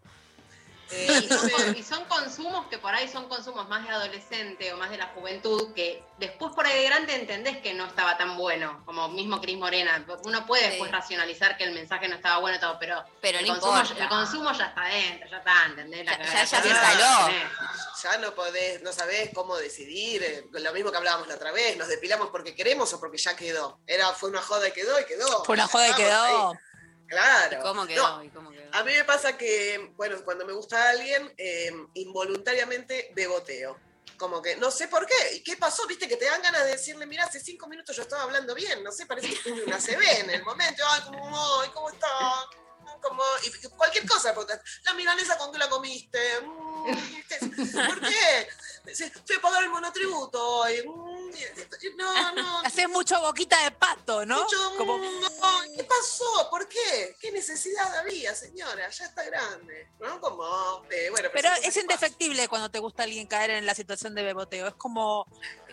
Eh, Y son, con- y son consumos que por ahí son consumos más de adolescente o más de la juventud, que después por ahí de grande entendés que no estaba tan bueno, como mismo Cris Morena. Uno puede Sí. después racionalizar que el mensaje no estaba bueno y todo, pero, Pero el, no consumo, importa. el consumo ya está dentro, ya está, ¿entendés? La Ya- ya- ya se instaló. ya no podés, no sabés cómo decidir, eh, lo mismo que hablábamos la otra vez, nos depilamos porque queremos o porque ya quedó. Era, fue una joda y quedó y quedó. Fue una joda y quedó. ahí. Claro. ¿Y cómo quedó? No, ¿Y cómo quedó? a mí me pasa que, bueno, cuando me gusta alguien, eh, involuntariamente beboteo. Como que no sé por qué. ¿Y qué pasó? Viste que te dan ganas de decirle, mira, hace cinco minutos yo estaba hablando bien. No sé, parece que tuve una CB en el momento. Ay, como, ay, ¿cómo está? Como, y cualquier cosa. porque La milanesa con que la comiste. Mm, ¿Por qué? Fui a pagar el monotributo hoy. Mm, No, no. Haces mucho boquita de pato, ¿no? Mucho, Como- mm, no, ¿Qué pasó? ¿Por qué? ¿Qué necesidad había, señora? Ya está grande. ¿No? Como, eh, bueno, Pero es indefectible cuando te gusta alguien caer en la situación de beboteo. Es como,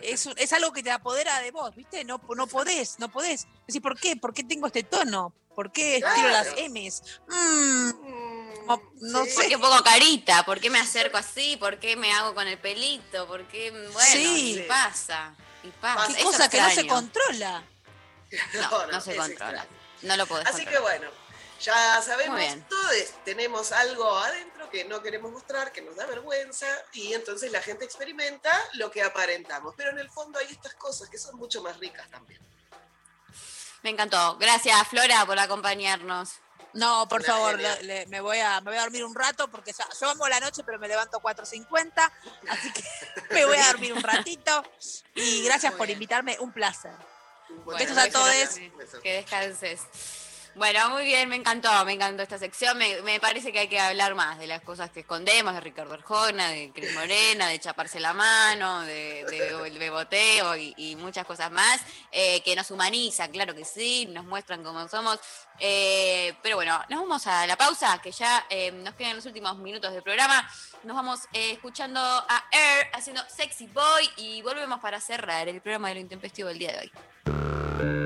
es, es algo que te apodera de vos, ¿viste? No, no podés, no podés. Decir, ¿por qué? ¿Por qué tengo este tono? ¿Por qué Claro. tiro las M's? Mm, como, no sí. ¿Por sé. qué pongo carita? ¿Por qué me acerco así? ¿por qué me hago con el pelito? ¿Por qué? Bueno, Sí. y pasa. Y. Qué cosa que no se controla. No, no se controla. extraño. No lo podés Así que bueno, ya sabemos todos, tenemos algo adentro que no queremos mostrar, que nos da vergüenza, y entonces la gente experimenta lo que aparentamos. Pero en el fondo hay estas cosas que son mucho más ricas también. Me encantó. Gracias, Flora, por acompañarnos. No, por Una favor, genia. le- le- me, voy a, me voy a dormir un rato porque ya, yo amo la noche, pero me levanto 4.50, así que me voy a dormir un ratito. Y gracias Muy por bien. invitarme, un placer. Bueno, Besos a todos. Que descanses. Bueno, muy bien, me encantó, me encantó esta sección. Me, parece que hay que hablar más de las cosas que escondemos, de Ricardo Arjona, de Cris Morena, de chaparse la mano, de, de- beboteo y, muchas cosas más, eh, que nos humanizan, claro que sí, nos muestran cómo somos. Eh, pero bueno, nos vamos a la pausa, que ya eh, nos quedan los últimos minutos del programa. Nos vamos escuchando a Air haciendo Sexy Boy y volvemos para cerrar el programa de lo intempestivo del día de hoy.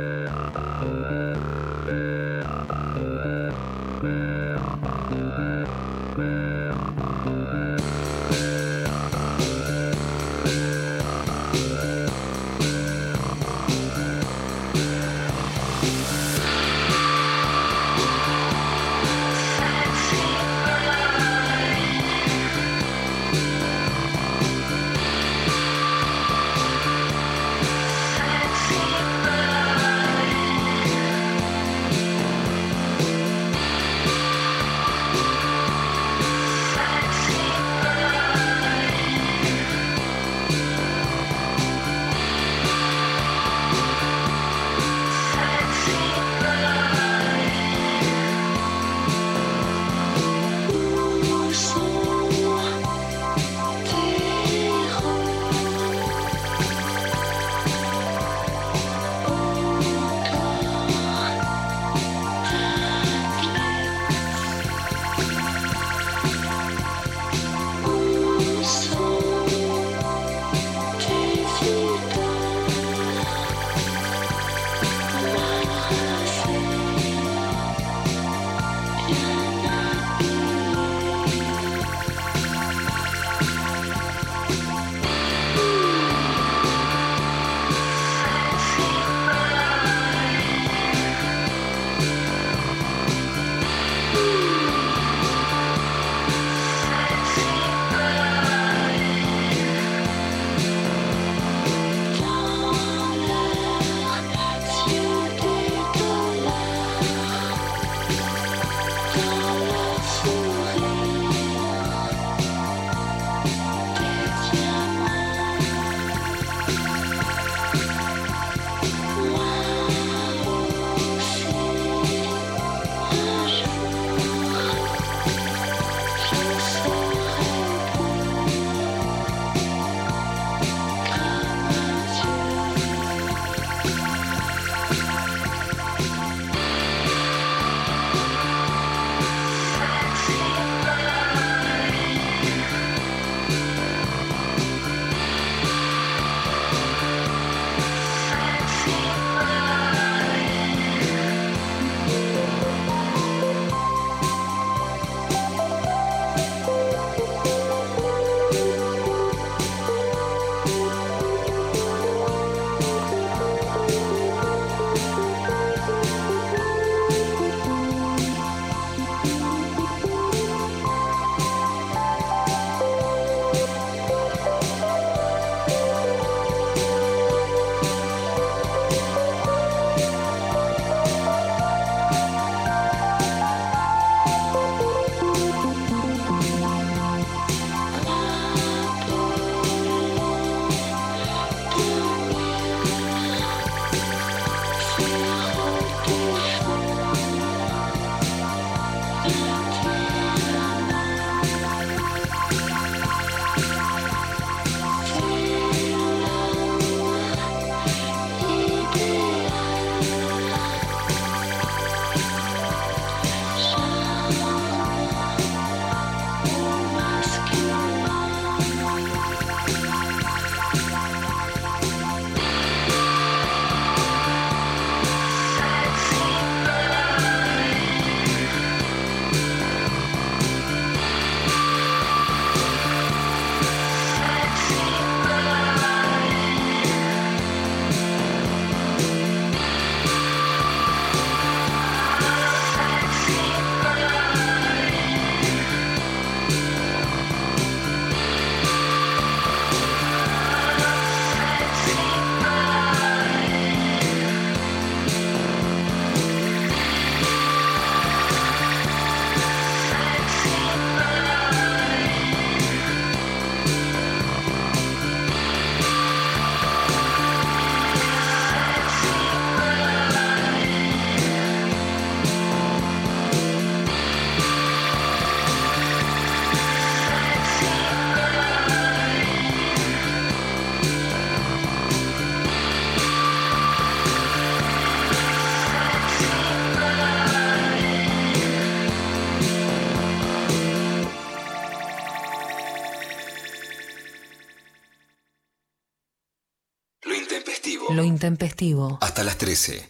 Intempestivo. Hasta las 13.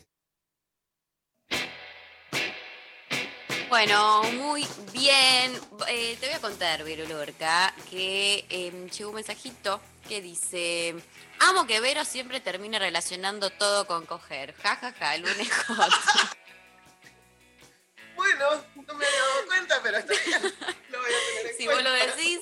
Bueno, muy bien. Eh, te voy a contar, Vero Lorca, que eh, llegó un mensajito que dice: Amo que Vero siempre termine relacionando todo con coger. Ja, ja, ja, lunes hot. Bueno, no me había dado cuenta, pero está bien. Lo voy a tener en Si vos lo decís,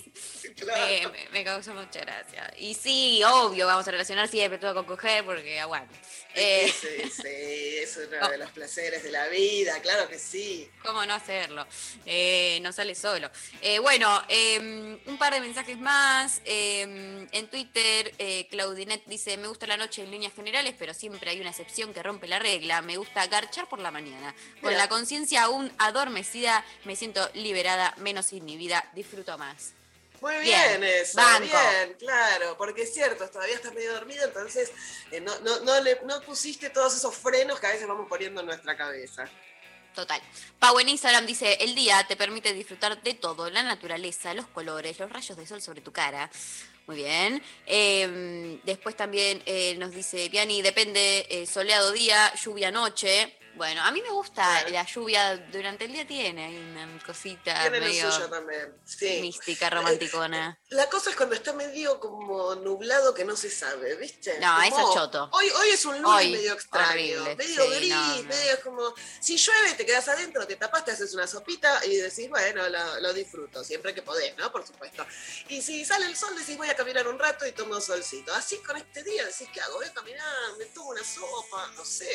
Claro. me, me- causa mucha gracia. Y sí, obvio, vamos a relacionar siempre todo con coger porque aguante. Eh, Sí, sí, es uno Oh. de los placeres de la vida, claro que sí. ¿Cómo no hacerlo? Eh, no sale solo. Eh, bueno, eh, un par de mensajes más. Eh, en Twitter, eh, Claudinet dice, me gusta la noche en líneas generales, pero siempre hay una excepción que rompe la regla. Me gusta garchar por la mañana. Con Mira. la conciencia aún adormecida, me siento liberada, menos inhibida, disfruto más. Muy Bien, bien, eso, banco. bien, claro, porque es cierto, todavía estás medio dormido, entonces eh, no, no, no, le, no pusiste todos esos frenos que a veces vamos poniendo en nuestra cabeza. Total. Pau en Instagram dice, el día te permite disfrutar de todo, la naturaleza, los colores, los rayos de sol sobre tu cara. Muy bien. Eh, después también eh, nos dice, Viani, depende, eh, soleado día, lluvia noche. Bueno, a mí me gusta la lluvia durante el día, tiene una cosita Tiene medio suyo también, sí. mística, romanticona. La cosa es cuando está medio como nublado que no se sabe, ¿viste? No, eso es choto. Hoy, hoy es un lunes Hoy, medio extraño, horrible, medio sí, gris, no, no. medio como. Si llueve, te quedas adentro, te tapas, te haces una sopita y decís, bueno, lo, lo disfruto, siempre que podés, ¿no? Por supuesto. Y si sale el sol, decís, voy a caminar un rato y tomo solcito. Así con este día, decís, ¿qué hago? Voy a caminar, me tomo una sopa, no sé.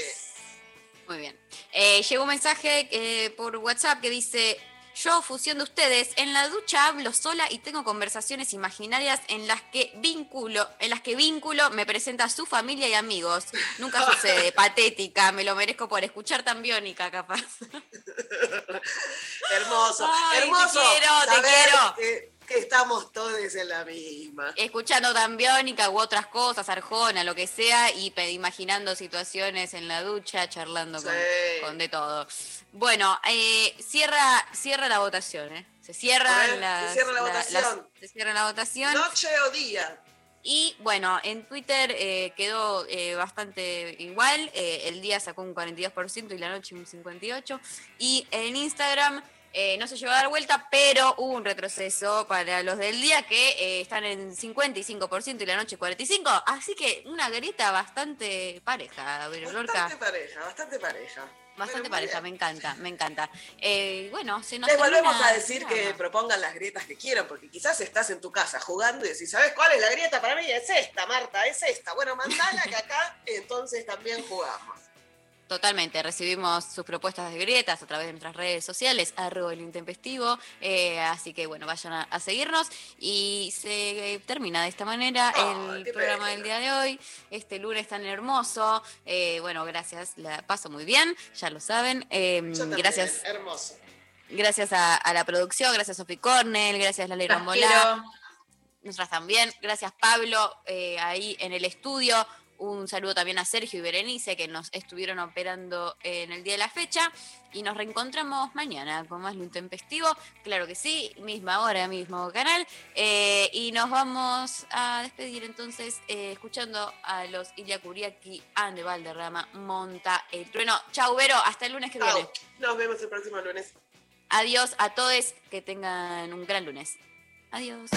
Muy bien. Eh, llegó un mensaje eh, por WhatsApp que dice, yo, fusión de ustedes, en la ducha hablo sola y tengo conversaciones imaginarias en las que vínculo, en las que vínculo me presenta a su familia y amigos. Nunca sucede, patética, me lo merezco por escuchar tan biónica, capaz. Hermoso, Ay, te hermoso. quiero, te quiero. Que, que estamos todos en la misma. Escuchando tan biónica u otras cosas, Arjona, lo que sea, y imaginando situaciones en la ducha, charlando con, Sí. con de todo. Bueno, eh, cierra, cierra la votación, ¿eh? Se cierra, A ver, las- se cierra la votación. se cierra la votación. Noche o día. Y bueno, en Twitter eh, quedó eh, bastante igual. el día sacó un 42% y la noche un 58%. Y en Instagram eh, no se llegó a dar vuelta, pero hubo un retroceso para los del día que eh, están en 55% y la noche 45%. Así que una grieta bastante pareja, Vero Lorca. Bastante pareja, bastante pareja. Bastante pareja, me encanta, me encanta. Eh, bueno, se nos Les volvemos a decir que propongan las grietas que quieran, porque quizás estás en tu casa jugando y decís, ¿sabes cuál es la grieta para mí? Es esta, Marta, es esta. Bueno, mandala que acá entonces también jugamos. Totalmente, recibimos sus propuestas de grietas a través de nuestras redes sociales, arroba el intempestivo, eh, así que bueno, vayan a, a seguirnos y se eh, termina de esta manera el programa pena. del día de hoy, este lunes tan hermoso, eh, bueno, gracias, la paso muy bien, ya lo saben, eh, Yo también, gracias, Hermoso. gracias a, a la producción, gracias Sofi Cornell, gracias Las Rombolá, quiero. nosotras también. Gracias, Pablo, eh, ahí en el estudio. Un saludo también a Sergio y Berenice, que nos estuvieron operando en el día de la fecha. Y nos reencontramos mañana con más lo intempestivo. Claro que sí, misma hora, mismo canal. Eh, y nos vamos a despedir entonces eh, escuchando a los Ilia Kuriaki, Ande Valderrama, Monta el Trueno. Chau, Vero, hasta el lunes que viene. Chau. Nos vemos el próximo lunes. Adiós a todos, que tengan un gran lunes. Adiós.